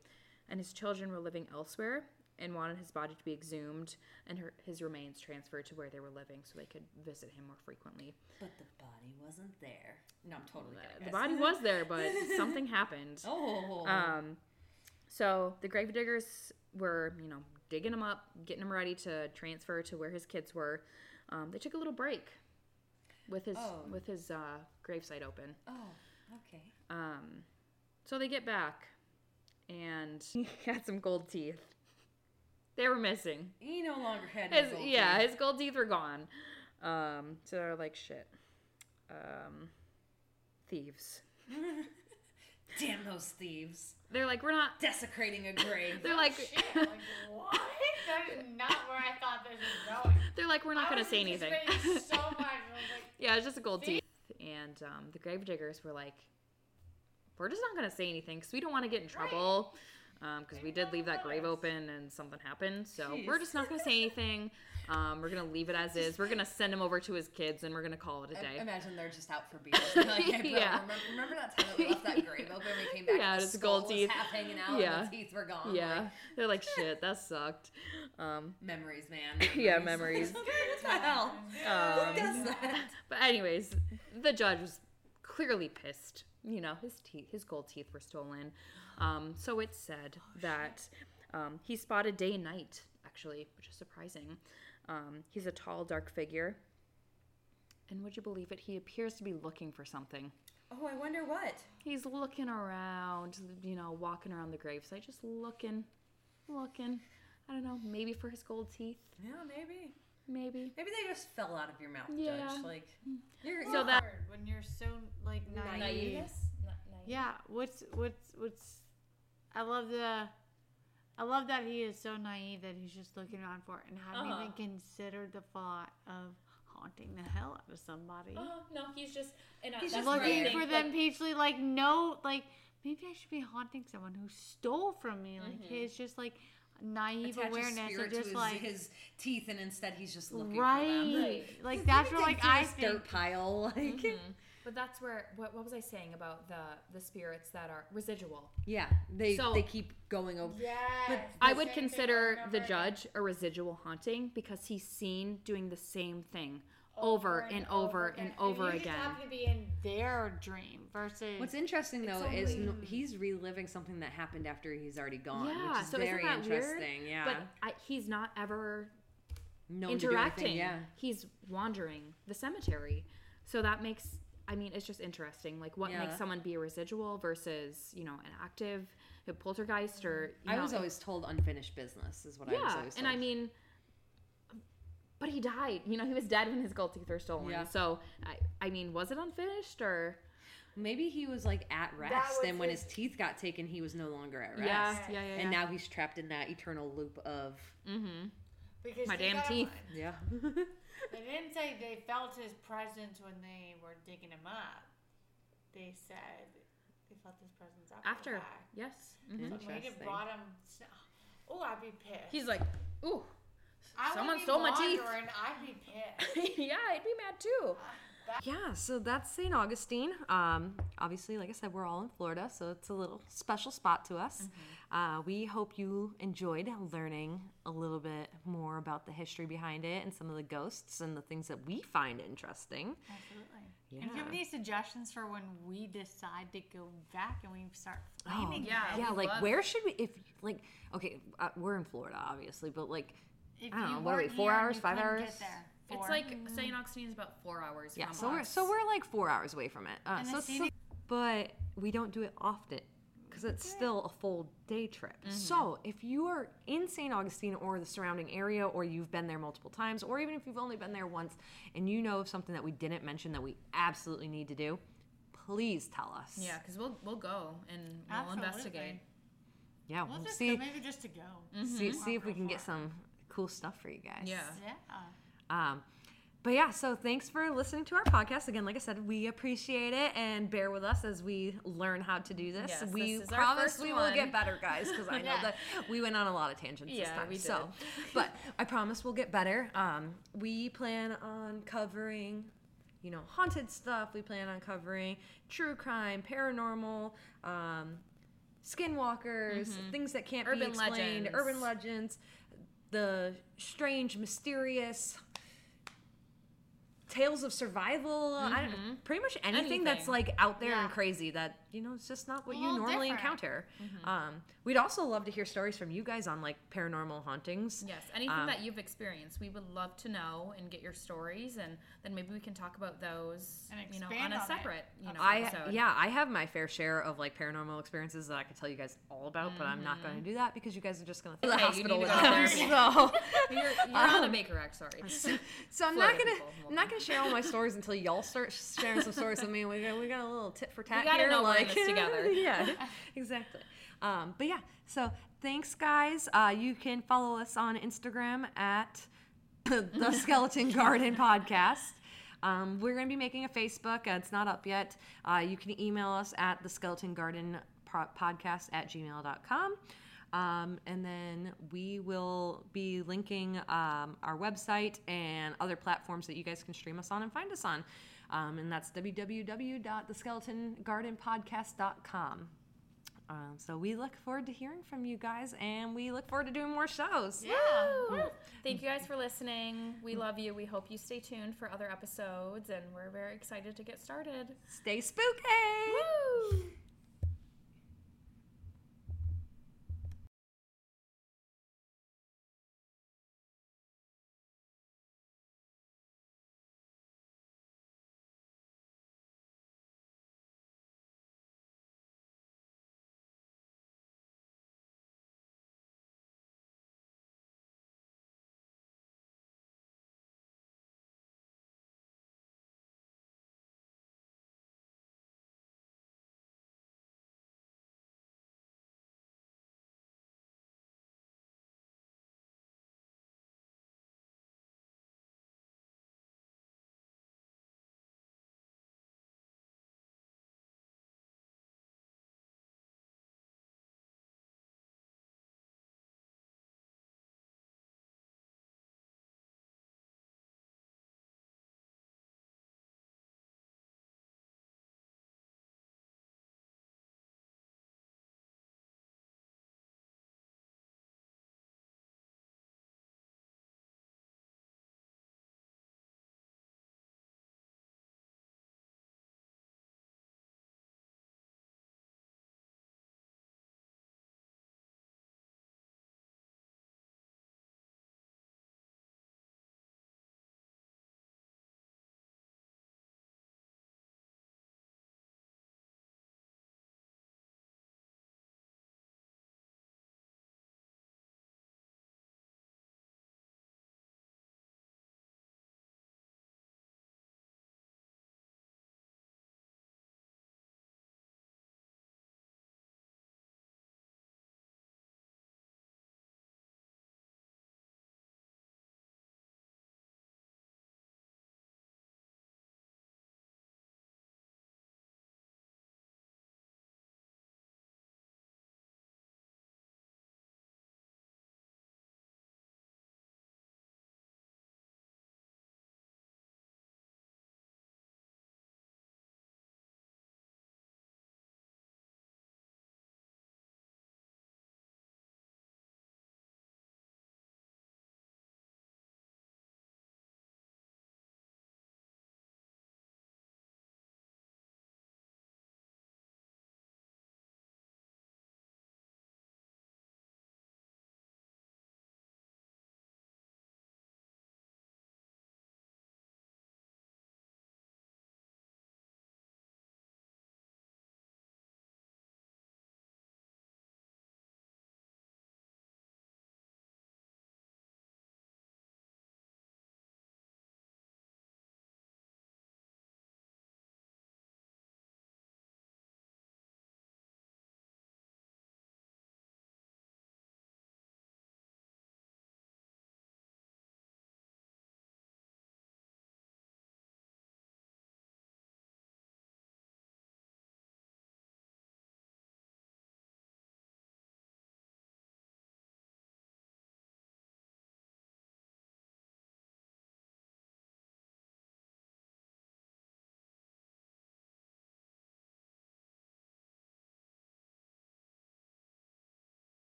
D: and his children were living elsewhere and wanted his body to be exhumed and her, his remains transferred to where they were living so they could visit him more frequently.
I: But the body wasn't there. No, I'm totally kidding.
D: The body was there, but something happened.
I: Oh.
D: Um, so the gravediggers were, you know, digging him up, getting him ready to transfer to where his kids were. Um, they took a little break with his
I: Oh.
D: with his uh, gravesite open.
I: oh. Okay.
D: Um, so they get back, and he had some gold teeth. They were missing.
I: He no longer had
D: His,
I: gold
D: yeah,
I: teeth.
D: his gold teeth were gone. Um, so they're like shit. Um, thieves.
I: Damn those thieves.
D: They're like we're not.
I: Desecrating a grave.
D: They're like
C: Shit, like what? that is not where I thought this was going.
D: they're like we're not gonna say anything.
C: anticipating so much. I was like,
D: Yeah, it's just a gold teeth. And um, the gravediggers were like, we're just not going to say anything because we don't want to get in trouble. Because we did leave that grave open and something happened. So we're just not gonna say anything. Um, we're gonna leave it as is. We're gonna send him over to his kids, and we're gonna call it a day.
J: Imagine they're just out for. They're like, hey, bro,
D: Yeah.
J: remember, remember that time that we left that grave open? When we came back.
D: Yeah,
J: and
D: it's gold teeth.
J: half hanging out.
D: Yeah.
J: and the teeth were gone.
D: yeah,
J: Like,
D: they're like, shit, that sucked. Um,
J: memories, man.
D: yeah, memories.
J: what the hell?
D: Um,
J: Who does that?
D: But anyways, the judge was clearly pissed. You know, his teeth, his gold teeth were stolen. Um, so it said that um, he spotted day and night, actually, which is surprising. Um, he's a tall, dark figure. And would you believe it? He appears to be looking for something.
J: Oh, I wonder what.
D: He's looking around, you know, walking around the gravesite, just looking, looking. I don't know, maybe for his gold teeth,
J: Yeah, maybe.
D: maybe.
J: Maybe they just fell out of your mouth,
D: Yeah.
J: Judge. Like, you're,
D: So
J: you're
D: that-
C: when you're so like naive.
J: Naive.
C: Yeah, what's what's what's I love the I love that he is so naive that he's just looking around for it and hadn't
H: Uh-huh.
C: even considered the thought of haunting the hell out of somebody.
H: Oh no, he's just and
C: He's just
H: where I
C: looking
H: think,
C: for them
H: like,
C: peacefully, like no, like maybe I should be haunting someone who stole from me. Like
H: Mm-hmm.
C: his just like naive
J: attaches
C: awareness
J: spirit
C: of
J: to
C: just
J: his,
C: like
J: his teeth, and instead he's just looking
C: right,
J: for them.
C: Like that's where like I
J: this
C: think
J: dirt pile. Like,
H: Mm-hmm. But that's where what, what was I saying about the the spirits that are residual?
B: Yeah, they
D: So-
B: they keep going over.
C: yes,
D: I would consider the judge a residual haunting because he's seen doing the same thing over and over and over
C: you just
D: again.
C: happen to be in their dream versus
B: What's interesting though is no, he's reliving something that happened after he's already gone,
D: Yeah,
B: which is
D: so isn't
B: very
D: that weird?
B: interesting. Yeah,
D: But I, he's not ever
B: Known to do anything,
D: interacting.
B: Yeah,
D: He's wandering the cemetery. So that makes I mean, it's just interesting. Like what
B: Yeah.
D: makes someone be a residual versus, you know, an active a poltergeist or you
B: I
D: know,
B: was always told unfinished business is what I was
D: Yeah.
B: always told.
D: And I mean but he died. You know, he was dead when his gold teeth were stolen.
B: Yeah.
D: So I I mean, was it unfinished or
B: maybe he was like at rest,
C: was
B: and when
C: his-
B: his teeth got taken, he was no longer at rest.
D: Yeah, yeah, yeah.
B: And now he's trapped in that eternal loop of
D: mm-hmm.
C: because
D: My damn
C: got-
D: teeth.
B: yeah.
C: They didn't say they felt his presence when they were digging him up. They said they felt his presence after.
D: After.
C: the fact.
D: Yes. Mhm.
C: So maybe it brought him. Oh, I'd be pissed.
D: He's like, ooh,
C: I
D: someone stole my teeth.
C: wandering, I'd be pissed.
D: yeah, I'd be mad too.
B: Yeah, so that's St. Augustine. Um, obviously, like I said, we're all in Florida, so it's a little special spot to us. Uh, we hope you enjoyed learning a little bit more about the history behind it and some of the ghosts and the things that we find interesting.
C: Absolutely.
B: Yeah.
C: And do you have any suggestions for when we decide to go back and we start
B: Oh,
H: yeah.
C: this?
B: Yeah, like
H: love-
B: where should we? If like, okay, uh, we're in Florida, obviously, but like,
C: If
B: I don't know, what are we, four hours, five
C: couldn't
B: hours?
C: Get there.
H: It's
C: Four.
H: like mm-hmm. St. Augustine is about four hours.
B: yeah,
H: from
B: so we're so we're like four hours away from it. Uh,
C: And
B: so,
C: the
B: it's
C: scenic-
B: but we don't do it often because it's still a full day trip. Mm-hmm. So if you are in St. Augustine or the surrounding area, or you've been there multiple times, or even if you've only been there once, and you know of something that we didn't mention that we absolutely need to do, please tell us.
H: yeah, because we'll we'll go and we'll
C: Absolutely.
H: investigate.
B: yeah.
C: We'll
B: We'll
C: just
B: see
C: go, maybe just to go. Mm-hmm.
B: see, see if we can
C: real
B: get some cool stuff for you guys.
H: Yeah.
C: Yeah.
B: Um, but yeah, so thanks for listening to our podcast. Again, like I said, we appreciate it and bear with us as we learn how to do this.
H: Yes,
B: we
H: this
B: promise we will get better, guys, because I know
C: Yeah.
B: that we went on a lot of tangents this time.
H: we
B: So, but I promise we'll get better. Um, we plan on covering, you know, haunted stuff. We plan on covering true crime, paranormal, um, skinwalkers, things that can't be explained,
H: legends.
B: urban legends, the strange, mysterious tales of survival. I don't, mm-hmm. pretty much anything, that's like out there
C: Yeah.
B: and crazy that you know it's just not what you normally
C: different.
B: encounter. Um, we'd also love to hear stories from you guys on like paranormal hauntings.
H: Yes, anything
B: Um,
H: that you've experienced, we would love to know and get your stories, and then maybe we can talk about those,
C: And
H: you know, on a
C: on it.
H: separate, you know,
B: I
H: episode.
B: yeah, I have my fair share of like paranormal experiences that I could tell you guys all about, but I'm not going to do that because you guys are just going to the
H: Okay, you
B: hospital with
H: to
B: them. So,
H: You're, you're on the Baker Act, sorry.
B: so I'm not gonna I'm not gonna share all my stories until y'all start sharing some stories with me. We got, we got a little tit for tat here,
H: know we're in
B: like
H: this together.
B: yeah, exactly. Um, but yeah, so thanks guys. Uh, you can follow us on Instagram at the Skeleton Garden Podcast. Um, we're going to be making a Facebook. Uh, it's not up yet. Uh, you can email us at the Skeleton Garden Podcast at gmail.com. Um, and then we will be linking um, our website and other platforms that you guys can stream us on and find us on. Um, and that's www.theskeletongardenpodcast.com. Um, so we look forward to hearing from you guys, and we look forward to doing more shows.
D: Woo! Thank you guys for listening. We love you. We hope you stay tuned for other episodes, and we're very excited to get started.
B: Stay spooky.
D: Woo!